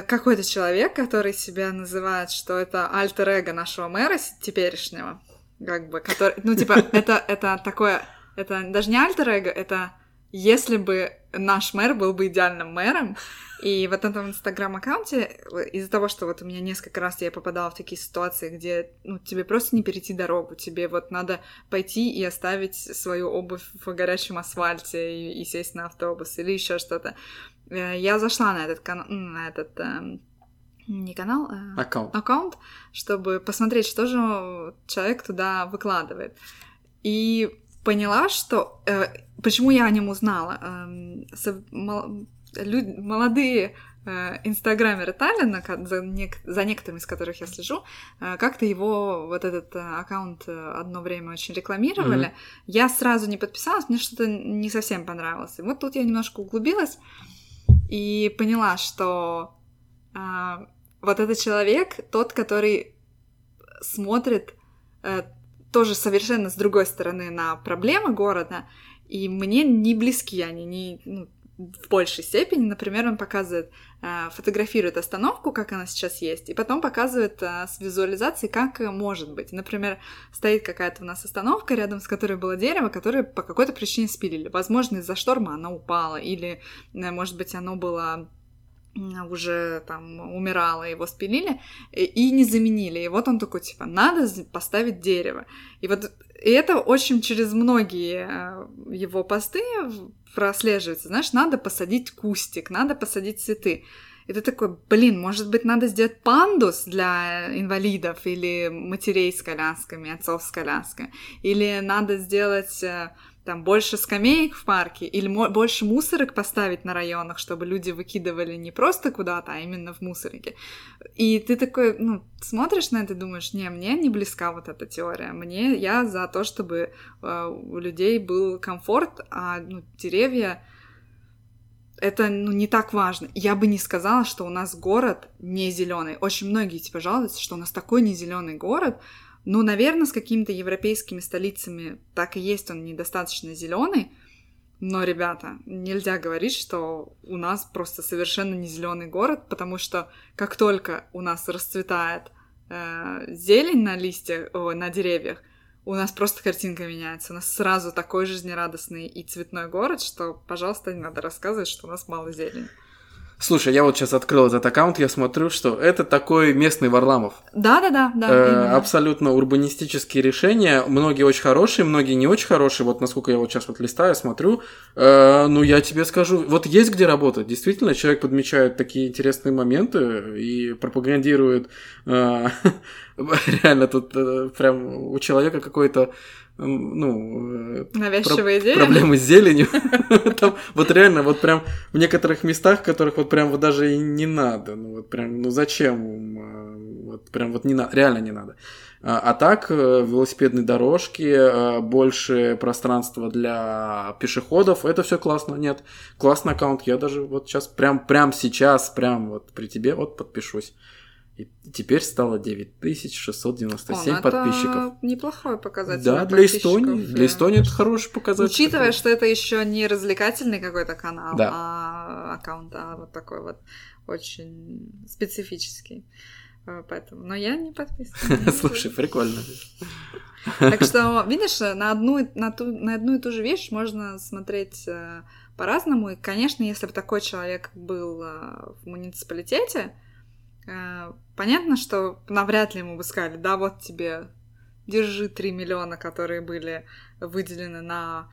какой-то человек, который себя называет, что это альтер-эго нашего мэра теперешнего, как бы, который, ну, типа, это, это такое, это даже не альтер-эго, это если бы наш мэр был бы идеальным мэром, и вот на этом инстаграм-аккаунте, э, из-за того, что вот у меня несколько раз я попадала в такие ситуации, где, ну, тебе просто не перейти дорогу, тебе вот надо пойти и оставить свою обувь в горячем асфальте и, и сесть на автобус или еще что-то. Э, Я зашла на этот канал, на этот эм, не канал, а Аккаунт. аккаунт, чтобы посмотреть, что же человек туда выкладывает. И поняла, что... э, почему я о нем узнала? Эм, со- мол- люди, молодые э, инстаграмеры Таллина, за, нек- за некоторыми из которых я слежу, э, как-то его вот этот э, аккаунт э, одно время очень рекламировали. Mm-hmm. Я сразу не подписалась, мне что-то не совсем понравилось. И вот тут я немножко углубилась и поняла, что э, вот этот человек, тот, который смотрит э, тоже совершенно с другой стороны на проблемы города, и мне не близки они, не, ну, в большей степени. Например, он показывает, э, фотографирует остановку, как она сейчас есть, и потом показывает э, с визуализацией, как может быть. Например, стоит какая-то у нас остановка, рядом с которой было дерево, которое по какой-то причине спилили. Возможно, из-за шторма оно упало, или, э, может быть, оно было уже там умирала, его спилили и не заменили. И вот он такой, типа, надо поставить дерево. И вот и это очень через многие э, его посты прослеживается. Знаешь, надо посадить кустик, надо посадить цветы. И ты такой, блин, может быть, надо сделать пандус для инвалидов или матерей с колясками, отцов с колясками. Или надо сделать э, там больше скамеек в парке или больше мусорок поставить на районах, чтобы люди выкидывали не просто куда-то, а именно в мусорке. И ты такой, ну, смотришь на это и думаешь, не, мне не близка вот эта теория. Мне, я за то, чтобы э, у людей был комфорт, а ну, деревья это ну, не так важно. Я бы не сказала, что у нас город не зеленый. Очень многие типа жалуются, что у нас такой не зеленый город, ну, наверное, с какими-то европейскими столицами так и есть он недостаточно зеленый. Но, ребята, нельзя говорить, что у нас просто совершенно не зеленый город, потому что как только у нас расцветает э, зелень на листьях, о, на деревьях, у нас просто картинка меняется. У нас сразу такой жизнерадостный и цветной город, что, пожалуйста, не надо рассказывать, что у нас мало зелени. Слушай, я вот сейчас открыл этот аккаунт, я смотрю, что это такой местный Варламов. Да-да-да. да. Э, абсолютно урбанистические решения. Многие очень хорошие, многие не очень хорошие. Вот насколько я вот сейчас вот листаю, смотрю. Э, ну, я тебе скажу, вот есть где работать. Действительно, человек подмечает такие интересные моменты и пропагандирует. Э, реально, тут э, прям у человека какой-то ну, э, Навязчивая про- идея. проблемы с зеленью. Там вот реально, вот прям в некоторых местах, которых вот прям вот даже и не надо. Ну вот прям, ну зачем? Э, вот прям вот не надо, реально не надо. А, а так, э, велосипедные дорожки, больше пространства для пешеходов, это все классно. Нет, классный аккаунт. Я даже вот сейчас, прям, прям сейчас, прям вот при тебе вот подпишусь. И теперь стало 9697 О, подписчиков. Это неплохой показатель. Да, для Эстонии. Для Эстонии это хороший показатель. Учитывая, такой. что это еще не развлекательный какой-то канал, да. а аккаунт, а вот такой вот очень специфический. А, поэтому, но я не подписана. Слушай, прикольно. Так что, видишь, на одну, на, ту, на одну и ту же вещь можно смотреть э, по-разному. И, конечно, если бы такой человек был э, в муниципалитете, Э, понятно, что навряд ли ему бы сказали, да, вот тебе, держи 3 миллиона, которые были выделены на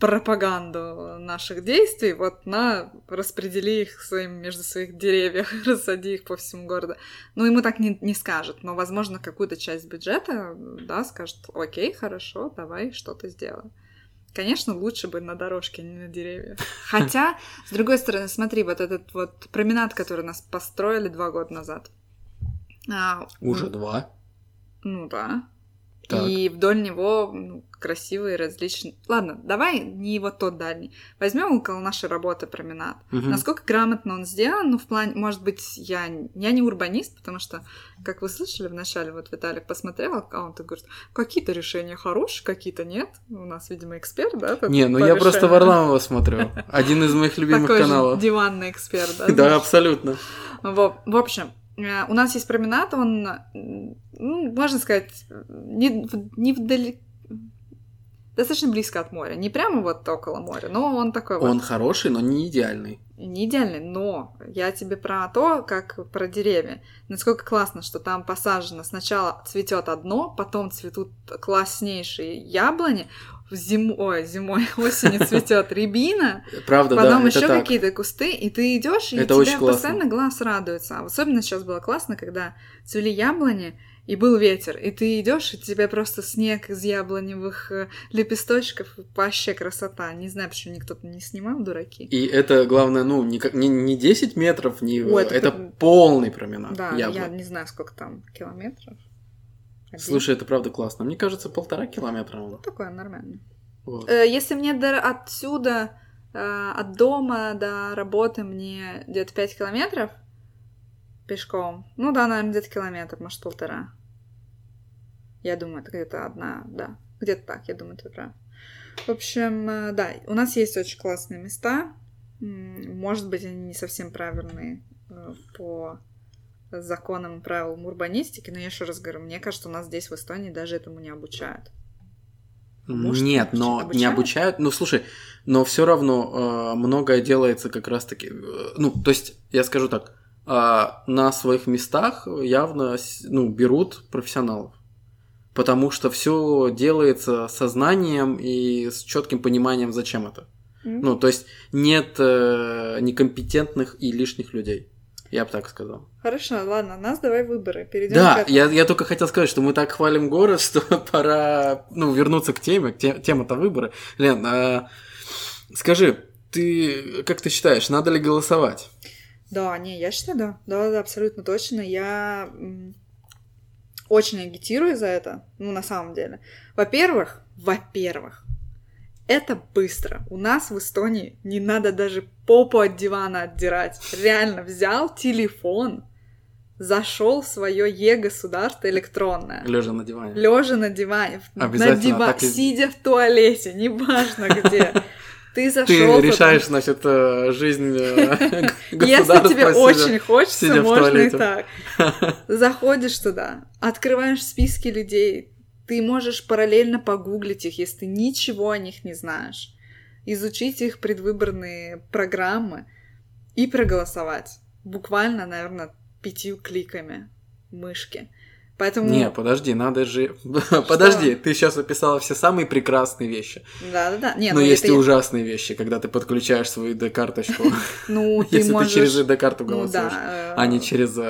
пропаганду наших действий, вот на распредели их своим между своих деревьев, рассади их по всему городу. Ну, ему так не, не скажет, но, возможно, какую-то часть бюджета, да, скажет, окей, хорошо, давай что-то сделаем. Конечно, лучше бы на дорожке, а не на деревьях. Хотя, с другой стороны, смотри, вот этот вот променад, который нас построили два года назад. А, Уже два? Ну да. Так. И вдоль него ну, красивые различные... Ладно, давай не вот тот дальний. Возьмем около нашей работы променад. Угу. Насколько грамотно он сделан, ну, в плане, может быть, я, я не урбанист, потому что, как вы слышали вначале, вот Виталик посмотрел аккаунт и говорит, какие-то решения хорошие, какие-то нет. У нас, видимо, эксперт, да? Не, ну я решению. просто Варламова смотрю. Один из моих любимых каналов. диванный эксперт, да? Да, абсолютно. В общем, у нас есть променад, он, ну, можно сказать, не, не вдали... Достаточно близко от моря. Не прямо вот около моря, но он такой Он вот. хороший, но не идеальный. Не идеальный, но я тебе про то, как про деревья. Насколько классно, что там посажено. Сначала цветет одно, потом цветут класснейшие яблони зимой, ой, зимой, осенью цветет рябина, Правда, потом да, еще какие-то кусты, и ты идешь, и это тебе постоянно глаз радуется. А особенно сейчас было классно, когда цвели яблони, и был ветер, и ты идешь, и тебе просто снег из яблоневых э, лепесточков, вообще красота. Не знаю, почему никто не снимал, дураки. И это, главное, ну, не, не, не 10 метров, не... О, это это полный променад Да, яблок. я не знаю, сколько там километров. Один? Слушай, это правда классно. Мне кажется, полтора километра. Ну, такое нормально. Вот. Э, Если мне до- отсюда, э, от дома до работы мне где-то 5 километров пешком, ну да, наверное, где-то километр, может, полтора. Я думаю, это где-то одна, да. Где-то так, я думаю, ты прав. В общем, э, да, у нас есть очень классные места. Может быть, они не совсем правильные э, законам и правилам урбанистики, но я еще раз говорю, мне кажется, у нас здесь в Эстонии даже этому не обучают. может, Нет, обуч- но не обучают? обучают. Ну, слушай, но все равно э, многое делается как раз-таки. э, ну, то есть, я скажу так, э, на своих местах явно ну, берут профессионалов. Потому что все делается сознанием и с четким пониманием, зачем это. М? Ну, то есть нет э, некомпетентных и лишних людей. Я бы так сказал. Хорошо, ладно, нас давай выборы. Перейдем Да, к я, я только хотел сказать, что мы так хвалим город, что пора ну, вернуться к теме. к те- Тема-то выборы. Лен, а, скажи, ты как ты считаешь, надо ли голосовать? Да, не, я считаю, да. Да, да, абсолютно точно. Я очень агитирую за это, ну, на самом деле. Во-первых, во-первых, это быстро. У нас в Эстонии не надо даже попу от дивана отдирать. Реально взял телефон, зашел в свое Е-государство электронное. Лежа на диване. Лежа на диване, на Обязательно дива- так и- сидя в туалете, неважно где. Ты зашел. Ты решаешь, значит, э, жизнь э, Если государства. тебе очень хочется, можно и так. Заходишь туда, открываешь списки людей, ты можешь параллельно погуглить их, если ты ничего о них не знаешь, изучить их предвыборные программы и проголосовать. Буквально, наверное, пятью кликами мышки. Поэтому... Не, подожди, надо же... Подожди, ты сейчас описала все самые прекрасные вещи. Да-да-да. Но ну, есть это и я- ужасные вещи, когда ты подключаешь свою ID-карточку, Ну, если ты через ID-карту Ну голосуешь, да. а не э, через э,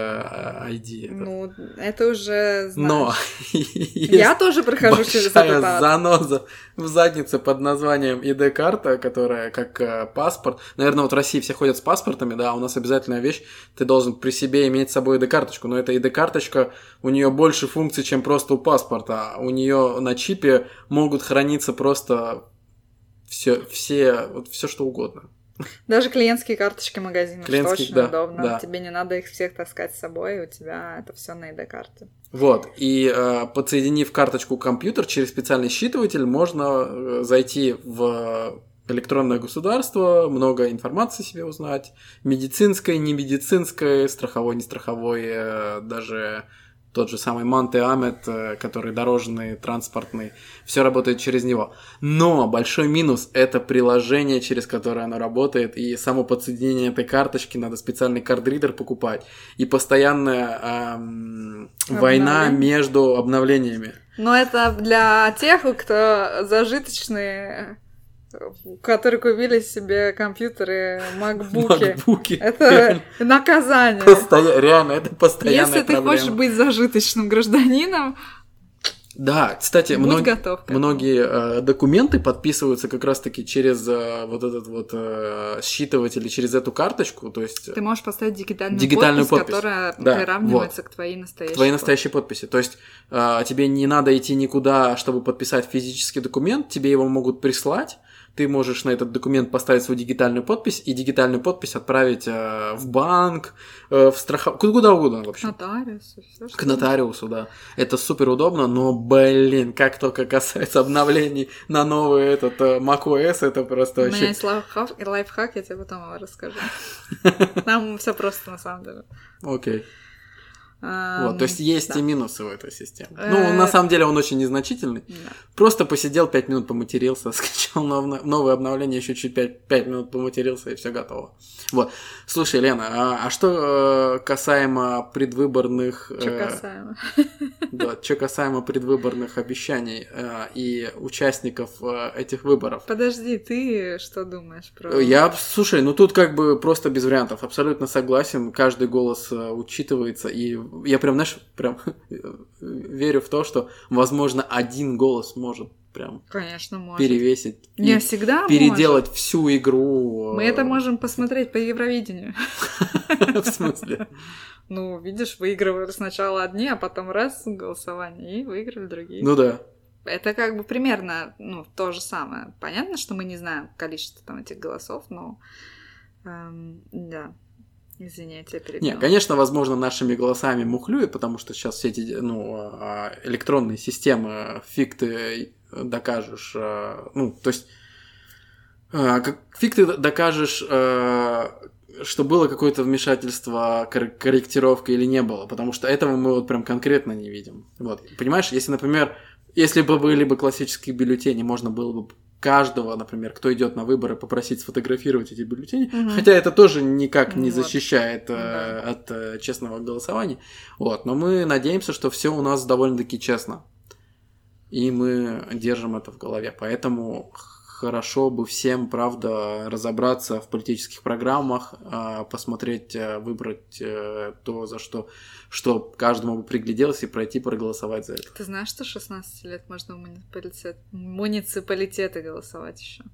ID. это. Ну, это уже Но. Я тоже прохожу через ад. заноза в заднице под названием ID-карта, которая как э, паспорт. Наверное, вот в России все ходят с паспортами, да, а у нас обязательная вещь, ты должен при себе иметь с собой ID-карточку, но эта ID-карточка, у нее больше функций, чем просто у паспорта. У нее на чипе могут храниться просто все, все, вот все что угодно. Даже клиентские карточки магазина, Клиентские, что очень да, удобно. да. Тебе не надо их всех таскать с собой, у тебя это все на ID-карте. Вот, и э, подсоединив карточку компьютер через специальный считыватель, можно э, зайти в электронное государство, много информации себе узнать, медицинской, не медицинской, страховой, не страховой, э, даже тот же самый Манте Амет, э, который дорожный, транспортный, все работает через него. Но большой минус – это приложение, через которое оно работает, и само подсоединение этой карточки надо специальный кардридер покупать, и постоянная эм, война между обновлениями. Но это для тех, кто зажиточные, которые купили себе компьютеры, макбуки. Макбуки. Это наказание. Постоя- Реально, это постоянная Если ты проблема. хочешь быть зажиточным гражданином, Да, кстати, мног- готов. к. Многие э, документы подписываются как раз-таки через э, вот этот вот э, считыватель через эту карточку, то есть Ты можешь поставить дигитальную, Дигитальную подпись, подпись. которая Да, приравнивается к твоей настоящей. твои подписи. настоящие подписи. То есть э, тебе не надо идти никуда, чтобы подписать физический документ, тебе его могут прислать. Ты можешь на этот документ поставить свою дигитальную подпись и дигитальную подпись отправить э, в банк, э, в страховку, куда угодно, в общем. Нотариус, всё, что К нотариусу, да. Это супер удобно, но, блин, как только касается обновлений на новый этот э, macOS, это просто У меня вообще... есть лайфхак, лайфхак, я тебе потом расскажу. Там все просто на самом деле. Окей. Ам, Вот, то есть есть да. и минусы у этой системы. Э, Ну, на самом деле он очень незначительный. Да. Просто посидел 5 минут, поматерился, скачал нов- новое обновление, еще чуть 5, 5 минут поматерился, и все готово. Вот. Слушай, Лена, а, а что э, касаемо предвыборных... Э, касаемо. Да, что касаемо предвыборных обещаний э, и участников э, этих выборов. Подожди, ты что думаешь про... Я, слушай, ну тут как бы просто без вариантов, абсолютно согласен, каждый голос э, учитывается, и я прям, знаешь, прям верю в то, что, возможно, один голос может прям Конечно, может. перевесить. Не всегда переделать всю игру. может. Мы это можем посмотреть по Евровидению. В смысле? Ну, видишь, выигрывали сначала одни, а потом раз голосование, и выиграли другие. Ну да. Это как бы примерно, ну, то же самое. Понятно, что мы не знаем количество там этих голосов, но... эм, да. Извини, я. Не, конечно, возможно, нашими голосами мухлюют, потому что сейчас все эти ну, а, электронные системы фиг ты докажешь. а, Ну, то есть, как фиг ты докажешь, что было какое-то вмешательство, кор- корректировка или не было, потому что этого мы вот прям конкретно не видим. Вот. Понимаешь, если, например, если бы были бы классические бюллетени, можно было бы каждого, например, кто идет на выборы, попросить сфотографировать эти бюллетени. Мгм. Хотя это тоже никак не Вот. защищает э, Да. от э, честного голосования. Вот. Но мы надеемся, что все у нас довольно-таки честно. И мы держим это в голове. Поэтому хорошо бы всем, правда, разобраться в политических программах, а, посмотреть, э, выбрать э, то, за что, что каждому бы пригляделось, и пройти проголосовать за это. Ты знаешь, что 16 лет можно в муниципалитет... муниципалитеты голосовать еще?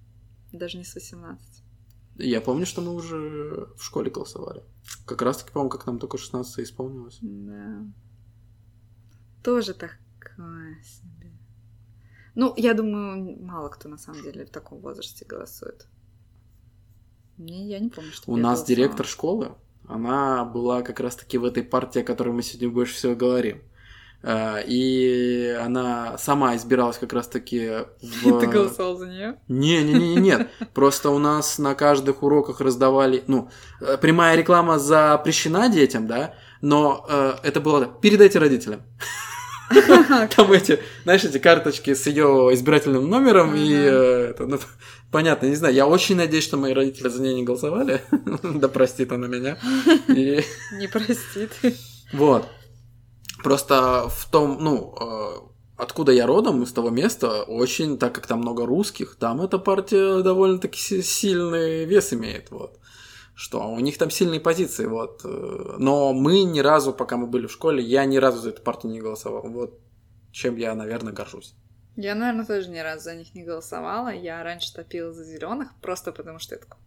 Даже не с 18. Я помню, что мы уже в школе голосовали. Как раз таки, по-моему, как нам только 16 исполнилось. Да. Тоже такое себе. Ну, я думаю, мало кто на самом деле в таком возрасте голосует. Не, я не помню, что У нас директор школы, она была как раз таки в этой партии, о которой мы сегодня больше всего говорим. Э, И она сама избиралась как раз таки в... Ты голосовал за нее? Не, не, не, нет. Просто у нас на каждых уроках раздавали, ну, э, прямая реклама запрещена детям, да, но э, это было передайте родителям. Там эти, знаешь, эти карточки с ее избирательным номером и э, это, ну, понятно, не знаю. Я очень надеюсь, что мои родители за ней не голосовали. Да простит она меня. Не простит. вот. Просто в том, ну, э, откуда я родом, из того места, очень, так как там много русских, там эта партия довольно-таки си- сильный вес имеет, вот. Что у них там сильные позиции, вот. э, Но мы ни разу, пока мы были в школе, я ни разу за эту партию не голосовал. Вот чем я, наверное, горжусь. Я, наверное, тоже ни разу за них не голосовала. Я раньше топила за зеленых, просто потому что я такая,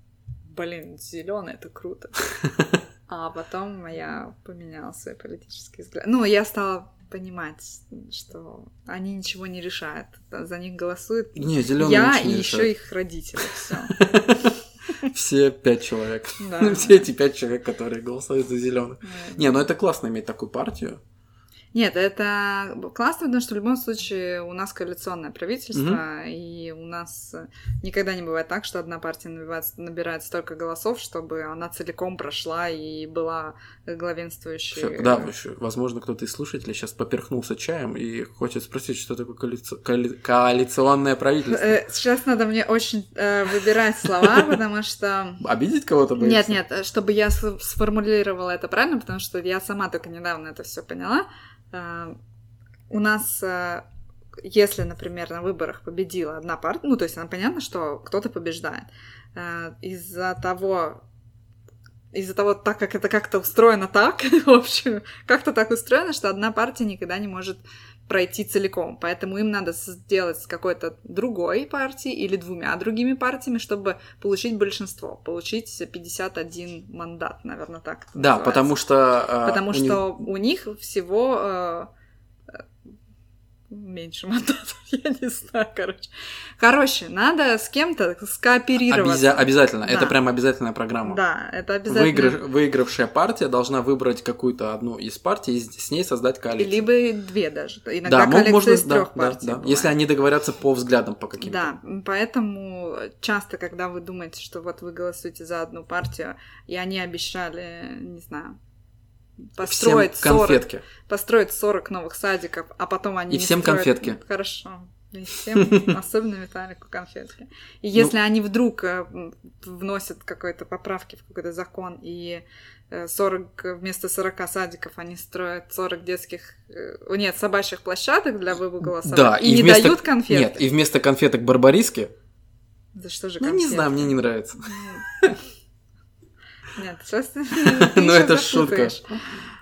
блин, зеленый это круто. А потом я поменяла свои политические взгляды. Ну, я стала понимать, что они ничего не решают. За них голосуют Не, зеленые я и еще их родители. Все. Все пять человек. Все эти пять человек, которые голосуют за зеленых. Не, ну это классно иметь такую партию. Нет, это классно, потому что в любом случае у нас коалиционное правительство, и у нас никогда не бывает так, что одна партия набивает, набирает столько голосов, чтобы она целиком прошла и была главенствующей. Всё, да, еще, возможно, кто-то из слушателей сейчас поперхнулся чаем и хочет спросить, что такое коалици- коали- коалиционное правительство. Э, Сейчас надо мне очень э, выбирать слова, потому что... Обидеть кого-то боишься? Нет, нет, э, чтобы я сформулировала это правильно, потому что я сама только недавно это все поняла. У нас, э, если, например, на выборах победила одна партия, ну, то есть, нам понятно, что кто-то побеждает. Э, Из-за того, из-за того, так как это как-то устроено так, в общем, как-то так устроено, что одна партия никогда не может пройти целиком. Поэтому им надо сделать с какой-то другой партией или двумя другими партиями, чтобы получить большинство, получить 51 мандат, наверное, так. Да, называется. потому что... э, Потому у них- что у них всего э, меньше мандатов, я не знаю, короче. Короче, надо с кем-то скооперироваться. Обяза- Обязательно, это Да. прям обязательная программа. Да, это обязательно. Выигра- Выигравшая партия должна выбрать какую-то одну из партий и с ней создать коалицию. Либо две даже. Иногда да, коалиция можно, из да, трех да, партий. да. бывает. Если они договорятся по взглядам по каким-то. Да, поэтому часто, когда вы думаете, что вот вы голосуете за одну партию, и они обещали, не знаю, построить Всем 40, конфетки. построить 40 новых садиков, а потом они И не всем строят- конфетки. Хорошо. И всем, особенно Виталику, конфетки. И если Ну. они вдруг э, вносят какой-то поправки в какой-то закон, и э, 40, вместо 40 садиков они строят 40 детских, э, нет, собачьих площадок для выбора голосования, Да, и, и не вместо- дают конфеты. Нет, и вместо конфеток барбариски, За что же ну не знаю, мне не нравится. Нет, сейчас Ну, это шутка.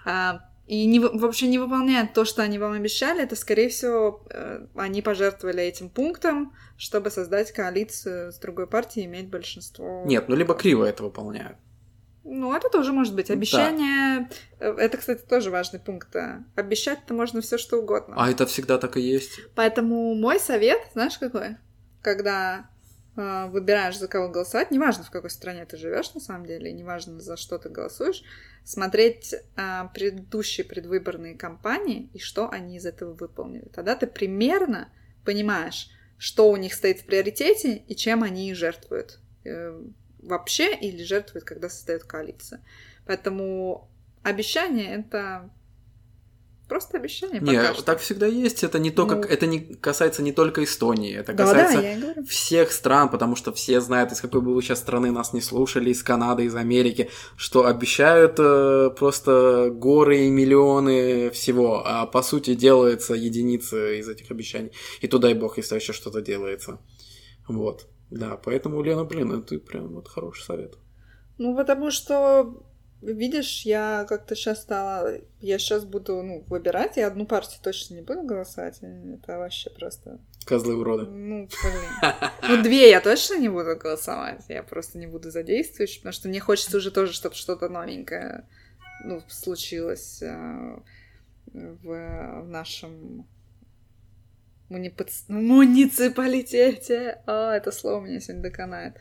А, и не, вообще не выполняют то, что они вам обещали, это, скорее всего, э, они пожертвовали этим пунктом, чтобы создать коалицию с другой партией и иметь большинство. Нет, ну либо криво это выполняют. Ну, это тоже может быть. Обещание. Да. Это, кстати, тоже важный пункт. Обещать-то можно все что угодно. А это всегда так и есть. Поэтому мой совет, знаешь, какой? Когда э, выбираешь, за кого голосовать, неважно, в какой стране ты живешь, на самом деле, неважно, за что ты голосуешь, смотреть э, предыдущие предвыборные кампании и что они из этого выполнили. Тогда ты примерно понимаешь, что у них стоит в приоритете и чем они жертвуют э, вообще или жертвует, когда создает коалицию. Поэтому обещание это просто обещание. Нет, так всегда есть. Это не то, как ну... это не касается не только Эстонии, это да, касается да, всех стран, потому что все знают, из какой бы вы сейчас страны нас не слушали, из Канады, из Америки, что обещают э, просто горы и миллионы всего, а по сути делается единицы из этих обещаний. И туда и бог, если еще что-то делается. Вот. Да, поэтому, Лена, блин, это прям вот хороший совет. Ну, потому что, видишь, я как-то сейчас стала... Я сейчас буду, ну, выбирать, я одну партию точно не буду голосовать. Это вообще просто... Козлы уроды. Ну, блин. Ну, две я точно не буду голосовать. Я просто не буду задействовать, потому что мне хочется уже тоже, чтобы что-то новенькое ну, случилось э, в, в нашем муниципалитете. А, это слово меня сегодня доконает.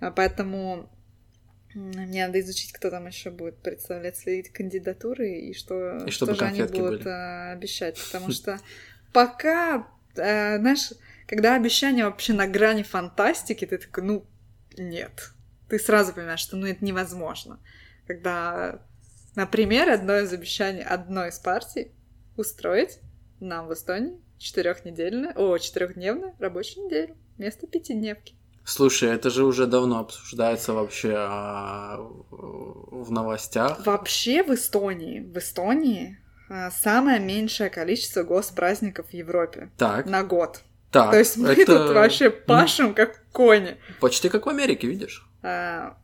А, поэтому мне надо изучить, кто там еще будет представлять свои кандидатуры и что, и что же они будут были. А, обещать. Потому что пока, а, знаешь, когда обещания вообще на грани фантастики, ты такой, ну, нет. Ты сразу понимаешь, что ну это невозможно. Когда, например, одно из обещаний одной из партий устроить нам в Эстонии четырехнедельная, о, четырехдневная рабочая неделя вместо пятидневки. Слушай, это же уже давно обсуждается вообще а, в новостях. Вообще в Эстонии, в Эстонии а, самое меньшее количество госпраздников в Европе. Так. На год. Так. То есть мы это... тут вообще пашем как кони. Почти как в Америке, видишь? А,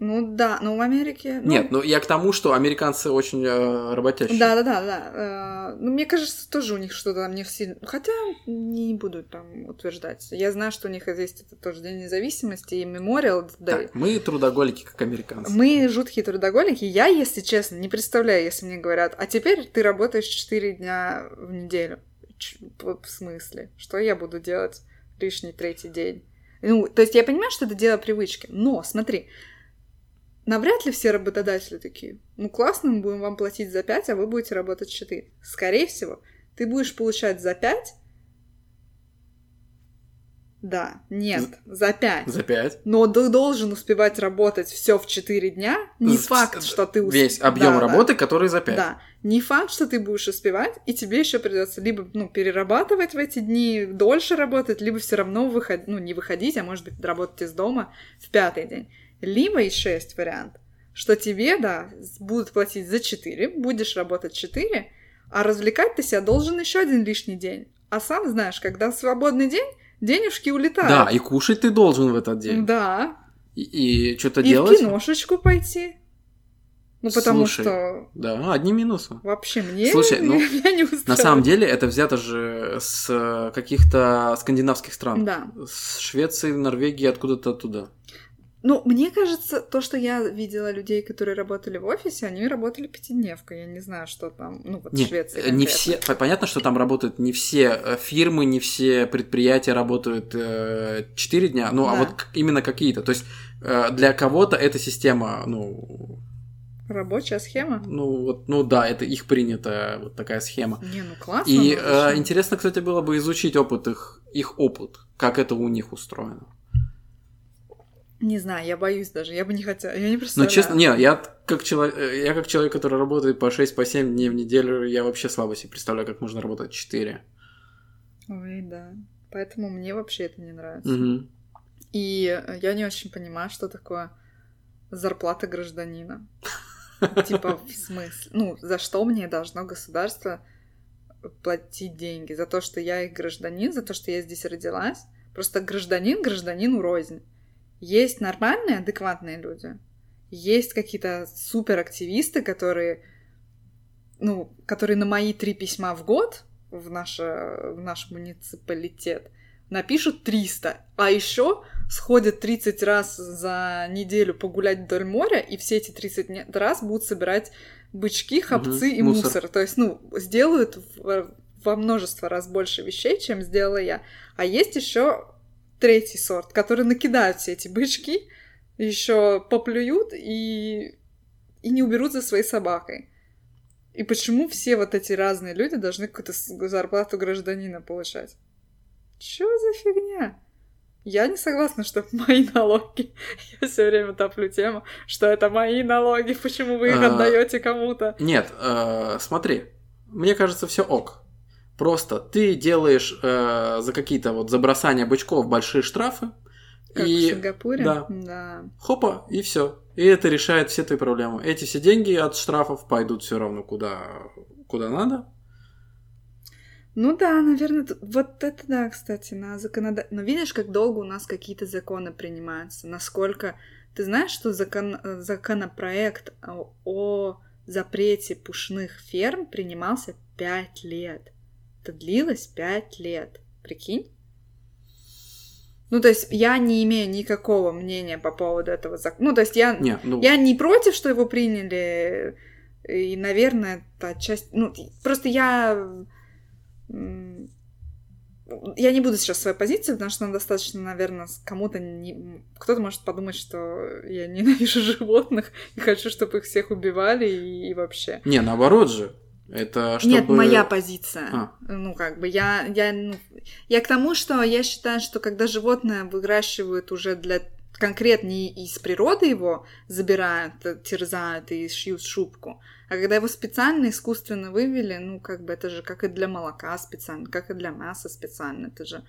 ну да, но в Америке... Ну... Нет, ну я к тому, что американцы очень э, работящие. Да, да, да, да. Э, ну, мне кажется, тоже у них что-то там не все... Хотя не буду там утверждать. Я знаю, что у них есть это тоже День независимости и мемориал. Так, мы трудоголики, как американцы. Мы жуткие трудоголики. Я, если честно, не представляю, если мне говорят, а теперь ты работаешь 4 дня в неделю. В смысле? Что я буду делать лишний третий день? Ну, то есть я понимаю, что это дело привычки, но смотри, навряд ли все работодатели такие, ну классно, мы будем вам платить за 5, а вы будете работать 4. Скорее всего, ты будешь получать за 5, да, нет, за 5. За 5. Но ты должен успевать работать все в 4 дня. Не С- факт, что ты усп... Весь объем да, работы, да. который за 5. Да. Не факт, что ты будешь успевать, и тебе еще придется либо ну, перерабатывать в эти дни, дольше работать, либо все равно выходить, ну, не выходить, а может быть, работать из дома в пятый день. Либо еще есть вариант, что тебе, да, будут платить за 4, будешь работать 4, а развлекать ты себя должен еще один лишний день. А сам знаешь, когда свободный день, денежки улетают. Да, и кушать ты должен в этот день. Да. И, и что-то делать. И в киношечку пойти. Ну, потому Слушай, что... Да, одни минусы. Вообще мне Слушай, ну, я не устраивает. на самом деле это взято же с каких-то скандинавских стран. Да. С Швеции, Норвегии, откуда-то оттуда. Ну, мне кажется, то, что я видела людей, которые работали в офисе, они работали пятидневкой. Я не знаю, что там, ну, вот Нет, в Швеции. Конкретно. Не все, понятно, что там работают не все э, фирмы, не все предприятия работают э, 4 дня, ну, а да. а вот именно какие-то. То есть э, для кого-то эта система, ну, Рабочая схема? Ну, вот, ну да, это их принятая вот такая схема. Не, ну классно. И э, интересно, кстати, было бы изучить опыт их, их опыт, как это у них устроено. Не знаю, я боюсь даже, я бы не хотела, я не ну, представляю. Ну, честно, не, я как, человек, я как человек, который работает по 6 по 7 дней в неделю, я вообще слабо себе представляю, как можно работать 4. Ой, да. Поэтому мне вообще это не нравится. Угу. И я не очень понимаю, что такое зарплата гражданина. Типа, в смысле? Ну, за что мне должно государство платить деньги? За то, что я их гражданин, за то, что я здесь родилась? Просто гражданин гражданину рознь. Есть нормальные, адекватные люди, есть какие-то суперактивисты, которые ну, которые на мои три письма в год в, наше, в наш муниципалитет напишут 300, а еще сходят 30 раз за неделю погулять вдоль моря, и все эти 30 раз будут собирать бычки, хопцы угу, и мусор. мусор. То есть, ну, сделают в, во множество раз больше вещей, чем сделала я. А есть еще третий сорт, которые накидают все эти бычки, еще поплюют и, и не уберут за своей собакой. И почему все вот эти разные люди должны какую-то зарплату гражданина получать? Чё за фигня? Я не согласна, что мои налоги. Я все время топлю тему, что это мои налоги, почему вы их а, отдаете кому-то. Нет, э, смотри, мне кажется, все ок. Просто ты делаешь э, за какие-то вот забросания бычков большие штрафы. Как и... в Сингапуре? Да. да. Хопа, и все. И это решает все твои проблемы. Эти все деньги от штрафов пойдут все равно куда, куда надо. Ну да, наверное, вот это да, кстати, на законодательство. Но видишь, как долго у нас какие-то законы принимаются, насколько... Ты знаешь, что закон... законопроект о запрете пушных ферм принимался пять лет? Это длилось пять лет. Прикинь? Ну, то есть я не имею никакого мнения по поводу этого закона. Ну, то есть я, не, ну... я не против, что его приняли. И, наверное, это часть... Ну, просто я... Я не буду сейчас своей позиции, потому что она достаточно, наверное, кому-то не... Кто-то может подумать, что я ненавижу животных и хочу, чтобы их всех убивали и, и вообще. Не, наоборот же. Это чтобы... Нет, моя позиция. А. Ну, как бы я, я, ну, я к тому, что я считаю, что когда животное выращивают уже для конкретно из природы его забирают, терзают и шьют шубку, а когда его специально, искусственно вывели, ну, как бы это же как и для молока специально, как и для мяса специально, это же...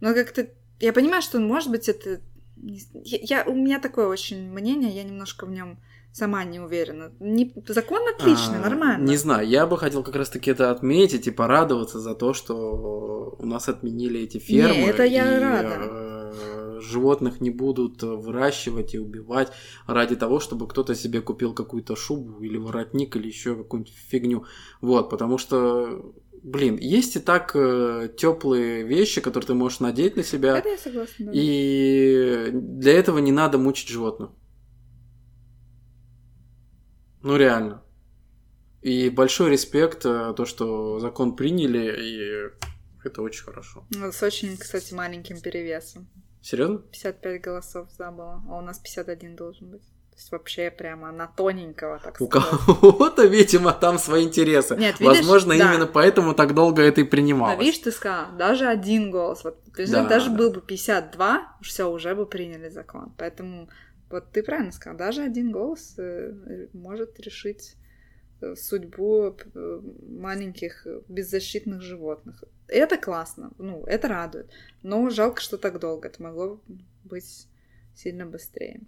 Ну, как-то... Я понимаю, что, может быть, это... Я, я, у меня такое очень мнение, я немножко в нем сама не уверена. Не, закон отличный, а, нормально. Не знаю, я бы хотел как раз-таки это отметить и порадоваться за то, что у нас отменили эти фермы. Не, это я и, рада. Э, животных не будут выращивать и убивать ради того, чтобы кто-то себе купил какую-то шубу или воротник или еще какую-нибудь фигню. Вот, потому что блин, есть и так э, теплые вещи, которые ты можешь надеть на себя. Это я согласна. Да. И для этого не надо мучить животных. Ну, реально. И большой респект, э, то, что закон приняли, и это очень хорошо. Ну, с очень, кстати, маленьким перевесом. Серьезно? 55 голосов за было, а у нас 51 должен быть. То есть вообще прямо на тоненького, так У кого-то, видимо, там свои интересы. Нет, видишь, Возможно, да. именно поэтому так долго это и принималось. Но видишь, ты сказал, даже один голос. Вот, да, даже да. был бы 52, все, уже бы приняли закон. Поэтому вот ты правильно сказал, даже один голос э, может решить э, судьбу э, маленьких беззащитных животных. Это классно, ну, это радует. Но жалко, что так долго. Это могло быть сильно быстрее.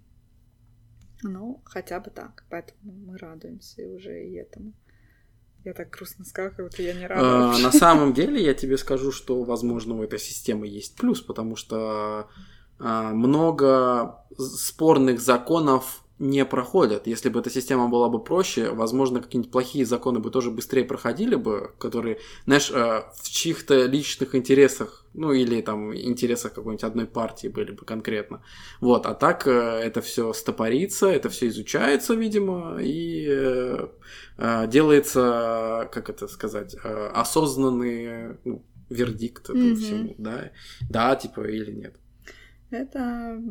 Ну, хотя бы так. Поэтому мы радуемся уже и этому. Я так грустно сказала, как будто я не рада. А, на самом деле, я тебе скажу, что, возможно, у этой системы есть плюс, потому что много спорных законов не проходят. Если бы эта система была бы проще, возможно, какие-нибудь плохие законы бы тоже быстрее проходили бы, которые, знаешь, э, в чьих-то личных интересах, ну или там интересах какой-нибудь одной партии были бы конкретно. Вот, а так э, это все стопорится, это все изучается, видимо, и э, делается, как это сказать, осознанный ну, вердикт этому mm-hmm. всему, да, да, типа или нет. Это,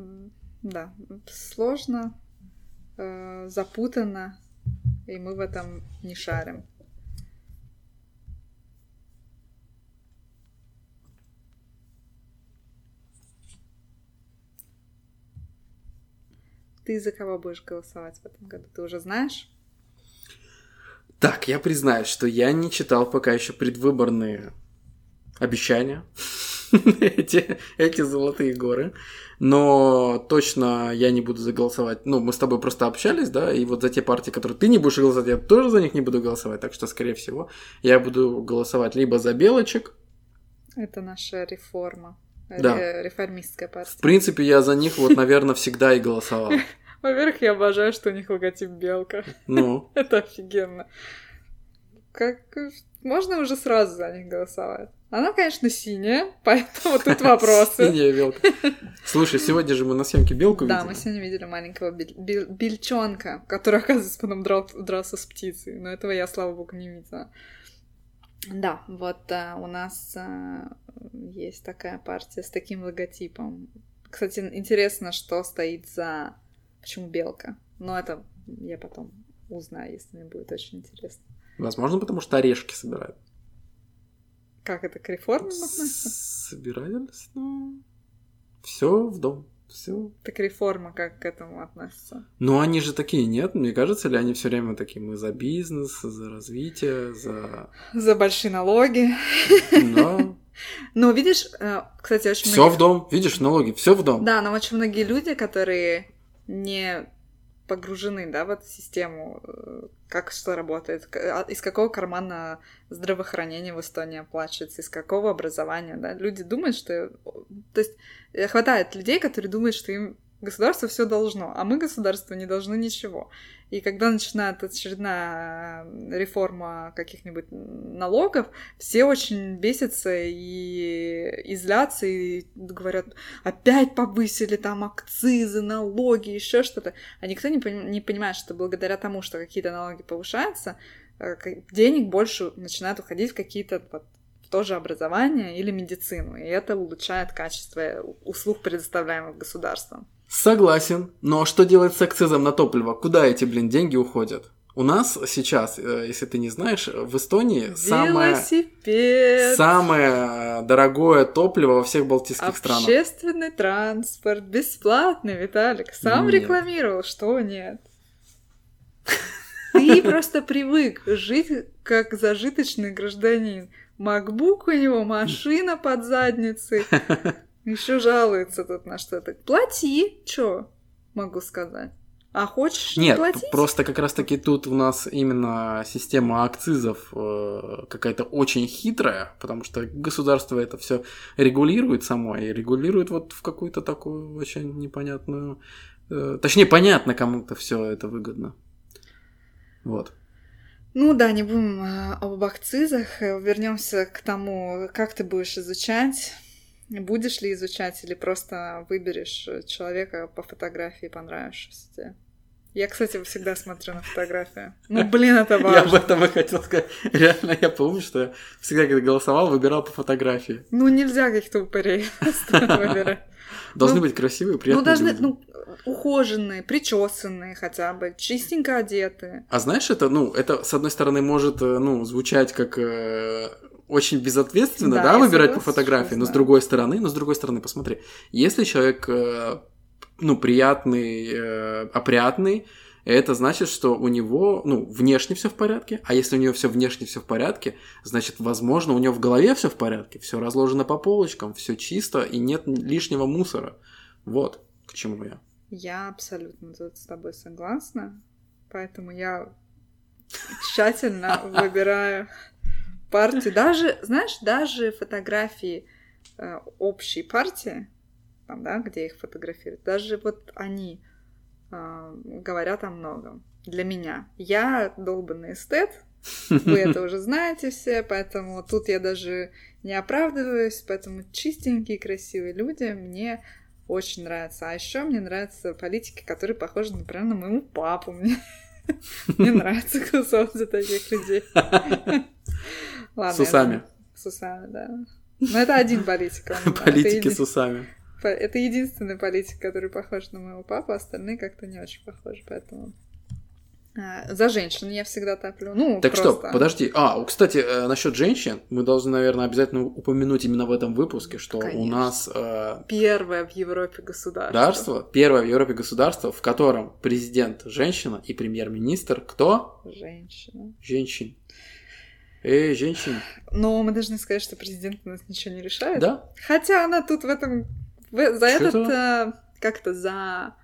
да, сложно, э, запутанно, и мы в этом не шарим. Ты за кого будешь голосовать в этом году? Ты уже знаешь? Так, я признаюсь, что я не читал пока еще предвыборные обещания. Эти, эти золотые горы. Но точно я не буду заголосовать. Ну, мы с тобой просто общались, да, и вот за те партии, которые ты не будешь голосовать, я тоже за них не буду голосовать. Так что, скорее всего, я буду голосовать либо за белочек. Это наша реформа. Да. Реформистская партия. В принципе, я за них вот, наверное, всегда и голосовал. Во-первых, я обожаю, что у них логотип белка. Ну. Это офигенно. Как можно уже сразу за них голосовать. Она, конечно, синяя, поэтому тут вопросы. Синяя белка. Слушай, сегодня же мы на съемке белку видели. Да, мы сегодня видели маленького бельчонка, который, оказывается, потом дрался с птицей. Но этого я, слава богу, не видела. Да, вот а, у нас а, есть такая партия с таким логотипом. Кстати, интересно, что стоит за... Почему белка? Но это я потом узнаю, если мне будет очень интересно. Возможно, потому что орешки собирают. Как это к реформам относится? Собирались, но все в дом. Все. Так реформа как к этому относится? Ну, они же такие, нет? Мне кажется, ли они все время такие, мы за бизнес, за развитие, за... За большие налоги. Да. Ну, видишь, э, кстати, очень Все в дом, видишь, налоги, все в дом. Да, но очень многие люди, которые не погружены, да, в эту систему, э, как что работает, а, из какого кармана здравоохранение в Эстонии оплачивается, из какого образования, да. Люди думают, что... То есть э, хватает людей, которые думают, что им государство все должно, а мы государство не должны ничего. И когда начинает очередная э, реформа каких-нибудь налогов, все очень бесятся и, и злятся, и говорят, опять повысили там акцизы, налоги, еще что-то. А никто не, пон- не понимает, что благодаря тому, что какие-то налоги повышаются, э, денег больше начинает уходить в какие-то вот, тоже образование или медицину, и это улучшает качество услуг, предоставляемых государством. Согласен, но что делать с акцизом на топливо? Куда эти, блин, деньги уходят? У нас сейчас, э, если ты не знаешь, в Эстонии самое, самое дорогое топливо во всех балтийских Общественный странах. Общественный транспорт, бесплатный, Виталик. Сам Нет. рекламировал, что нет. Ты просто привык жить как зажиточный гражданин. Макбук у него, машина под задницей. Еще жалуется тут на что-то. Плати, чё могу сказать. А хочешь не Нет, платить? просто как раз-таки тут у нас именно система акцизов э, какая-то очень хитрая, потому что государство это все регулирует само и регулирует вот в какую-то такую очень непонятную... э, точнее, понятно, кому-то все это выгодно. Вот. Ну да, не будем э, об акцизах. Вернемся к тому, как ты будешь изучать. Будешь ли изучать или просто выберешь человека по фотографии, понравившегося тебе? Я, кстати, всегда смотрю на фотографию. Ну, блин, это важно. Я об этом и хотел сказать. Реально, я помню, что я всегда, когда голосовал, выбирал по фотографии. Ну, нельзя каких-то упырей выбирать. Должны Ну, быть красивые, Ну, приятные должны, люди. ну, ухоженные, причесанные хотя бы, чистенько одеты. А знаешь, это, ну, это, с одной стороны, может, э, ну, звучать как э, очень безответственно, Да, да, выбирать по фотографии, но с другой стороны, но с другой стороны, посмотри, если человек, э, ну, приятный, э, опрятный, это значит, что у него, ну, внешне все в порядке, а если у него все внешне все в порядке, значит, возможно, у него в голове все в порядке, все разложено по полочкам, все чисто и нет лишнего мусора. Вот к чему я. Я абсолютно тут с тобой согласна, поэтому я тщательно выбираю партию. Даже, знаешь, даже фотографии э, общей партии, там, да, где их фотографируют, даже вот они э, говорят о многом для меня. Я долбанный эстет, вы это уже знаете все, поэтому тут я даже не оправдываюсь, поэтому чистенькие, красивые люди мне очень нравятся. А еще мне нравятся политики, которые похожи, например, на моему папу. Мне, мне нравится голосовать за таких людей. Ладно, С усами. С усами, да. Но это один политик. он- Политики с усами. Это единственный политик, который похож на моего папу, остальные как-то не очень похожи, поэтому... А, За женщин я всегда топлю. Ну, Так просто... что, подожди. А, кстати, э, насчет женщин, мы должны, наверное, обязательно упомянуть именно в этом выпуске, что у Конечно. нас э, Первое в Европе государство. государство, первое в Европе государство, в котором президент женщина и премьер-министр кто? Женщина. Женщин. Эй, женщин. Но мы должны сказать, что президент у нас ничего не решает. Да? Хотя она тут в этом... за Что-то- этот... э, Как-то за...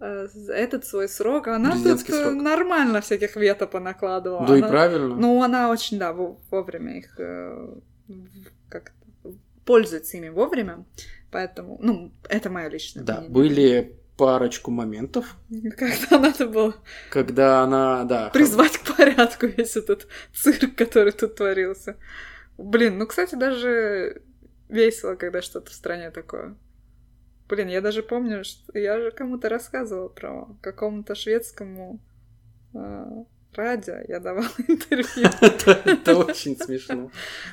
э, этот свой срок она тут э, срок. нормально всяких вето понакладывала. Да и Она- правильно. Ну, она очень, да, во- вовремя их э, как пользуется ими вовремя. Поэтому, ну, это мое личное Да, мнение. были парочку моментов. Когда надо было Когда она, да... призвать к порядку весь этот цирк, который тут творился. Блин, ну, кстати, даже весело, когда что-то в стране такое. Блин, я даже помню, что я же кому-то рассказывала про какому-то шведскому э, радио, я давала интервью. Это очень смешно.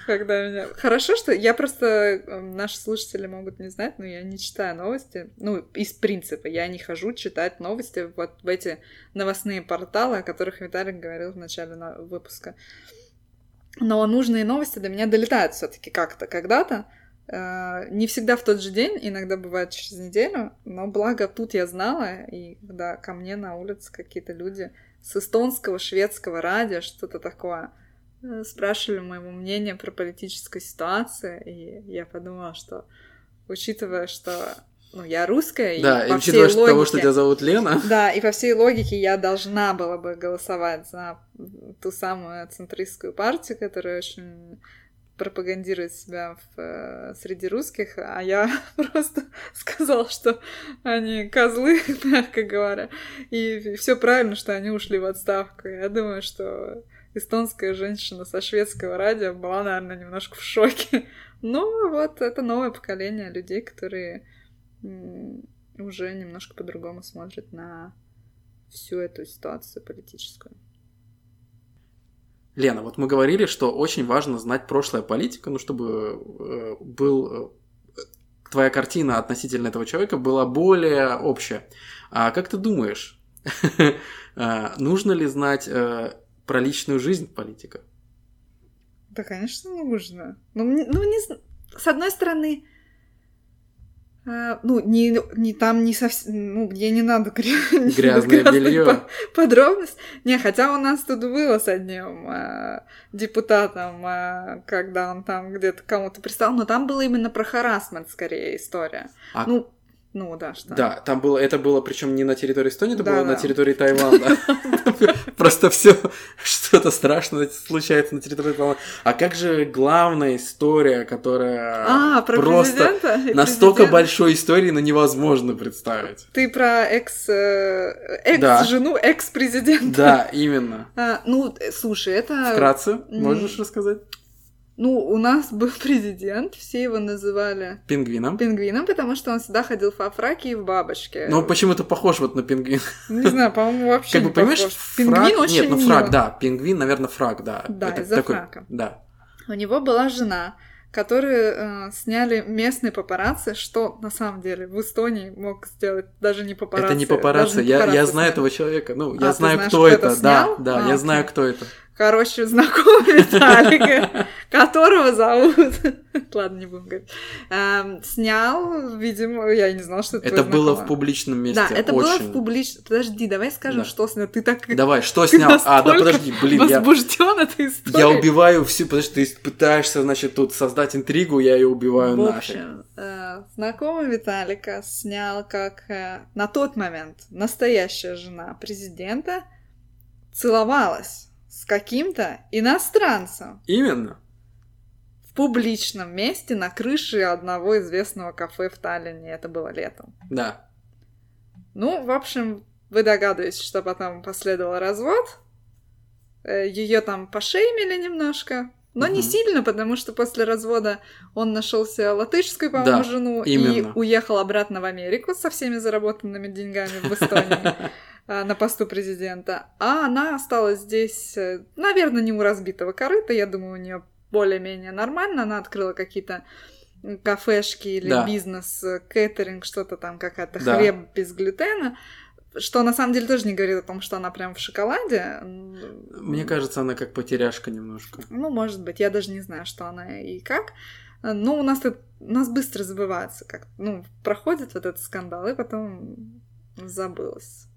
Когда меня... Хорошо, что я просто... э, Наши слушатели могут не знать, но я не читаю новости. Ну, из принципа, я не хожу читать новости вот в эти новостные порталы, о которых Виталик говорил в начале на- выпуска. Но нужные новости до меня долетают все таки как-то, когда-то. Э, Не всегда в тот же день, иногда бывает через неделю, но благо тут я знала, и когда ко мне на улице какие-то люди с эстонского, шведского радио, что-то такое, э, спрашивали моего мнения про политическую ситуацию, и я подумала, что учитывая, что ну, я русская, и Да, и по всей учитывая что того, что логике- тебя зовут Лена, да, и по всей логике я должна была бы голосовать за ту самую центристскую партию, которая очень пропагандирует себя в, э, среди русских, а я просто сказала, что они козлы, мягко говоря, и все правильно, что они ушли в отставку. Я думаю, что эстонская женщина со шведского радио была, наверное, немножко в шоке. Но вот это новое поколение людей, которые уже немножко по-другому смотрят на всю эту ситуацию политическую. Лена, вот мы говорили, что очень важно знать прошлое политика, ну, чтобы э, был э, твоя картина относительно этого человека была более общая. А как ты думаешь, а, нужно ли знать э, про личную жизнь политика? Да, конечно, нужно. Ну, ну не с одной стороны, а, ну, не, не там не совсем, ну, мне не надо гря- Грязное белье. по- подробностей. Не, хотя у нас тут было с одним а, депутатом, а, когда он там где-то кому-то пристал, но там было именно про харасмент скорее история. А- Ну, ну да, что? Да, там было, это было причем не на территории Эстонии, это Да, было на да. территории Таиланда. Просто все что-то страшное случается на территории Таиланда. А как же главная история, которая А, про просто президента? настолько президента? большой истории, но невозможно представить. Ты про экс, э, Да. экс-жену, экс-президента. Да, именно. А, ну, э, слушай, это... Вкратце, можешь рассказать? Ну, у нас был президент, все его называли Пингвином. пингвином, потому что он всегда ходил во фраке и в бабочке. Но почему-то похож вот на пингвин. Не знаю, по-моему, вообще Как бы, понимаешь, похож. Пингвин фрак... очень Нет, ну мило. фрак, да. Пингвин, наверное, фрак, да. Да, Это из-за такой- фрака. Да. У него была жена, которую э, сняли местные папарацци, что на самом деле в Эстонии мог сделать даже не папарацци. Это не папарацци, даже не я, я папарацци знаю этого человека. Ну, А, я знаю, знаешь, кто кто это. это Да, снял? да, А, я окей. знаю, кто это. Короче, знакомый Виталика, которого зовут... Ладно, не будем говорить. Эм, Снял, видимо, я не знала, что это Это было в публичном месте. Да, это было в публичном... Подожди, давай скажем, Да. что снял. Ты так Давай, что Ты снял? А, да подожди, блин, я, возбужден этой историей. я убиваю всю... Подожди, ты пытаешься, значит, тут создать интригу, я ее убиваю В общем, э, знакомый Виталика снял, как э, на тот момент настоящая жена президента целовалась каким-то иностранцем Именно. в публичном месте на крыше одного известного кафе в Таллине. Это было летом. Да. Ну, в общем, вы догадываетесь, что потом последовал развод. Ее там пошеймили немножко. Но не Мгм. сильно, потому что после развода он нашелся латышскую, по-моему, Да, жену именно. и уехал обратно в Америку со всеми заработанными деньгами в Эстонии на посту президента. А она осталась здесь, э, наверное, не у разбитого корыта. Я думаю, у нее более-менее нормально. Она открыла какие-то кафешки или Да. бизнес, э, кейтеринг, что-то там, какая-то Да. хлеб без глютена. Что на самом деле тоже не говорит о том, что она прям в шоколаде. Мне кажется, она как потеряшка немножко. Ну, может быть, я даже не знаю, что она и как. Но у нас у нас быстро забывается, как, ну, проходит вот этот скандал, и потом забылось.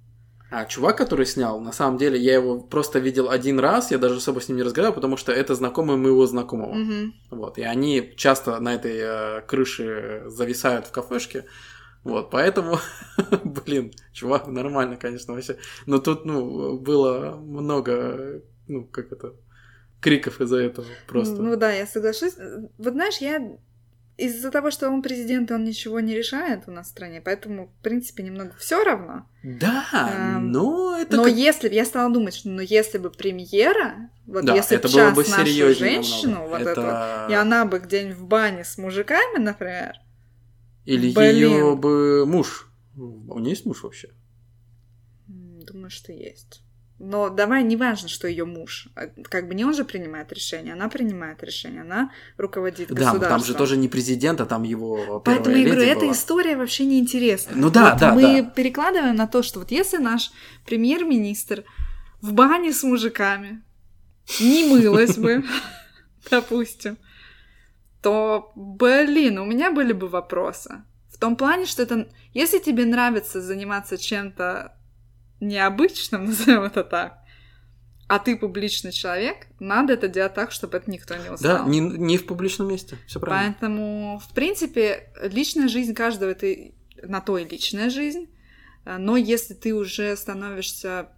А чувак, который снял, на самом деле, я его просто видел один раз, я даже особо с ним не разговаривал, потому что это знакомый моего знакомого. Мгм. Вот, и они часто на этой э, крыше зависают в кафешке. Вот, поэтому, блин, чувак, нормально, конечно, вообще. Но тут, ну, было много, ну, как это, криков из-за этого просто. Ну да, я соглашусь. Вот знаешь, я из-за того, что он президент, он ничего не решает у нас в стране, поэтому, в принципе, немного все равно. Да, Эм, но это Но как- если бы я стала думать, что ну если бы премьера, вот Да, если бы сейчас бы нашу женщину, намного. вот это... эту вот, и она бы где-нибудь в бане с мужиками, например, Или Блин. ее бы муж. У нее есть муж вообще? думаю, что есть. Но давай, не важно, что ее муж. А, Как бы не он же принимает решение, она принимает решение, она руководит Да, государством. там же тоже не президент, а там его Поэтому я говорю, леди эта была. история вообще не интересна. Ну да, Вот да, Мы да. перекладываем на то, что вот если наш премьер-министр в бане с мужиками не мылась бы, допустим, то, блин, у меня были бы вопросы. В том плане, что это... Если тебе нравится заниматься чем-то необычным, назовем это так, а ты публичный человек, надо это делать так, чтобы это никто не узнал. Да, не, не в публичном месте. Все правильно. Поэтому, в принципе, личная жизнь каждого это на то и личная жизнь. Но если ты уже становишься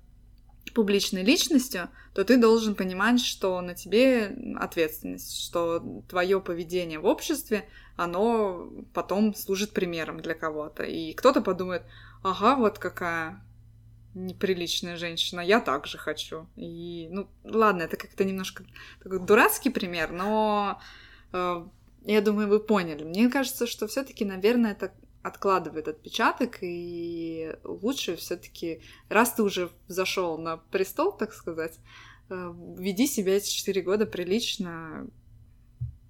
публичной личностью, то ты должен понимать, что на тебе ответственность, что твое поведение в обществе, оно потом служит примером для кого-то. И кто-то подумает, ага, вот какая неприличная женщина, я так же хочу. И, ну, ладно, это как-то немножко такой дурацкий пример, но э, я думаю, вы поняли. Мне кажется, что все-таки, наверное, это откладывает отпечаток, и лучше все-таки, раз ты уже зашел на престол, так сказать, э, веди себя эти четыре года прилично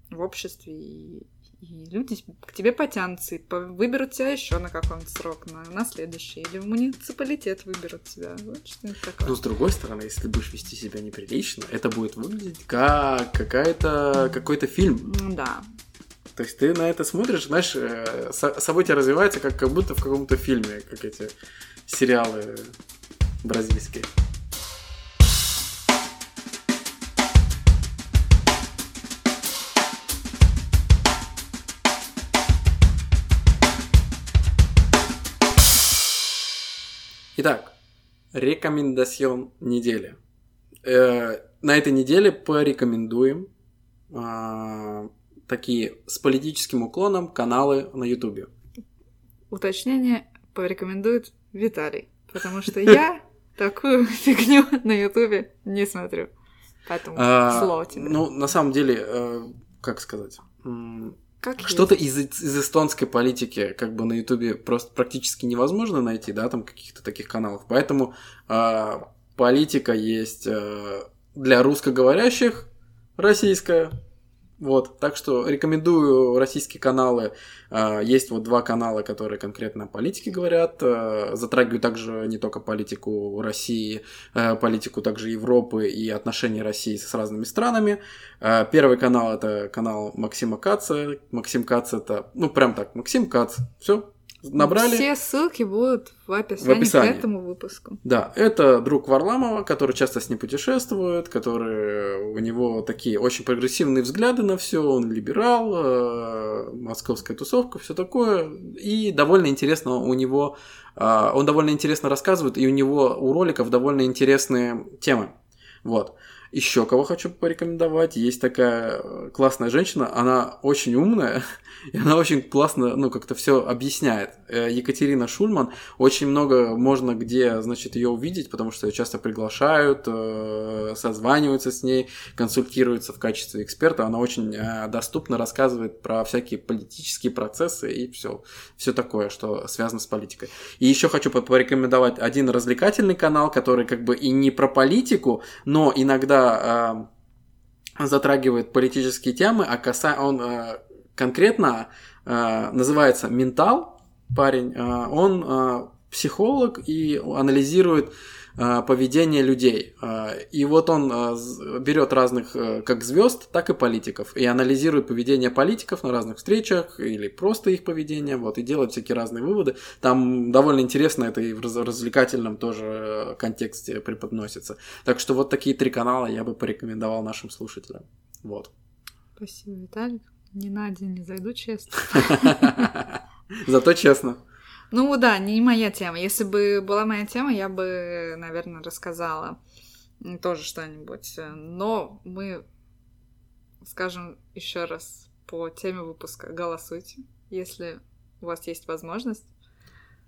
в обществе, и, и люди к тебе потянутся, и выберут тебя еще на какой-нибудь срок, на, на следующий, или в муниципалитет выберут тебя, вот что-нибудь такое. Но с другой стороны, если ты будешь вести себя неприлично, это будет выглядеть как какая-то какой-то фильм. М, Да, То есть ты на это смотришь, знаешь, э, со- события развиваются как, как будто в каком-то фильме, как эти сериалы бразильские. Итак, рекомендацион недели. Э, на этой неделе порекомендуем а, такие с политическим уклоном каналы на Ютубе. уточнение порекомендует Виталий, потому что я такую фигню на Ютубе не смотрю. Поэтому А, слово тебе. Ну, на самом деле, э, как сказать, как что-то из, из эстонской политики как бы на Ютубе просто практически невозможно найти, да, там каких-то таких каналов. Поэтому а, политика есть э, для русскоговорящих российская. Вот, так что рекомендую российские каналы. А, Есть вот два канала, которые конкретно о политике говорят. а, Затрагивают также не только политику России, а, политику также Европы и отношения России с разными странами. Первый канал это канал Максима Каца. Максим Кац это, ну прям так, Максим Кац. Все, набрали. Все ссылки будут в описании, В описании. к этому выпуску. Да, это друг Варламова, который часто с ним путешествует, который у него такие очень прогрессивные взгляды на все, он либерал, э, московская тусовка, все такое, и довольно интересно у него, э, он довольно интересно рассказывает, и у него у роликов довольно интересные темы, вот. Еще кого хочу порекомендовать. Есть такая э, классная женщина, она очень умная, и она очень классно, ну, как-то все объясняет. Э, Екатерина Шульман. Очень много можно где, значит, ее увидеть, потому что ее часто приглашают, э, созваниваются с ней, консультируются в качестве эксперта. Она очень э, доступно рассказывает про всякие политические процессы и все, все такое, что связано с политикой. И еще хочу по- порекомендовать один развлекательный канал, который как бы и не про политику, но иногда затрагивает политические темы, а каса... он конкретно э, называется «Ментал», парень, э, он э, психолог и анализирует э, поведение людей. Э, И вот он э, берет разных как звезд, так и политиков. И анализирует поведение политиков на разных встречах или просто их поведение, вот, и делает всякие разные выводы. Там довольно интересно это и в раз- развлекательном тоже контексте преподносится. Так что вот такие три канала я бы порекомендовал нашим слушателям. Вот. Спасибо, Виталик. Ни на один не зайду, честно. Зато честно. Ну да, не моя тема. Если бы была моя тема, я бы, наверное, рассказала тоже что-нибудь. Но мы, скажем еще раз, по теме выпуска. Голосуйте, если у вас есть возможность.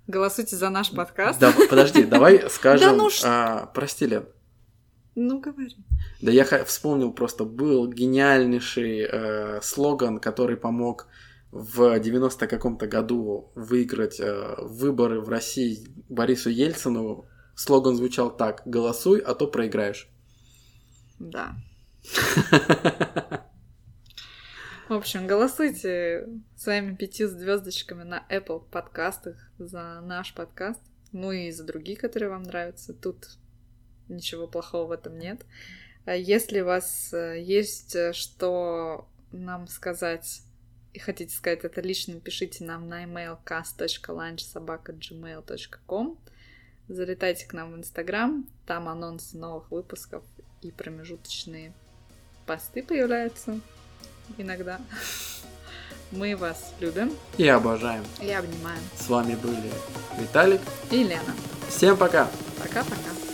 Голосуйте за наш подкаст. Да, подожди, давай скажем... ну а, прости, Лен. Ну, говори. Да я вспомнил просто, был гениальнейший э, слоган, который помог в 90 каком-то году выиграть э, выборы в России Борису Ельцину. Слоган звучал так «Голосуй, а то проиграешь». Да. В общем, голосуйте своими пятью звездочками на Apple подкастах за наш подкаст. Ну и за другие, которые вам нравятся. Тут ничего плохого в этом нет. А если у вас э, есть э, что нам сказать и хотите сказать это лично, пишите нам на email cast.lunchsobaka.gmail.com Залетайте к нам в Инстаграм, там анонсы новых выпусков и промежуточные посты появляются иногда. Мы вас любим. И обожаем. И обнимаем. С вами были Виталик и Лена. Всем пока. Пока-пока.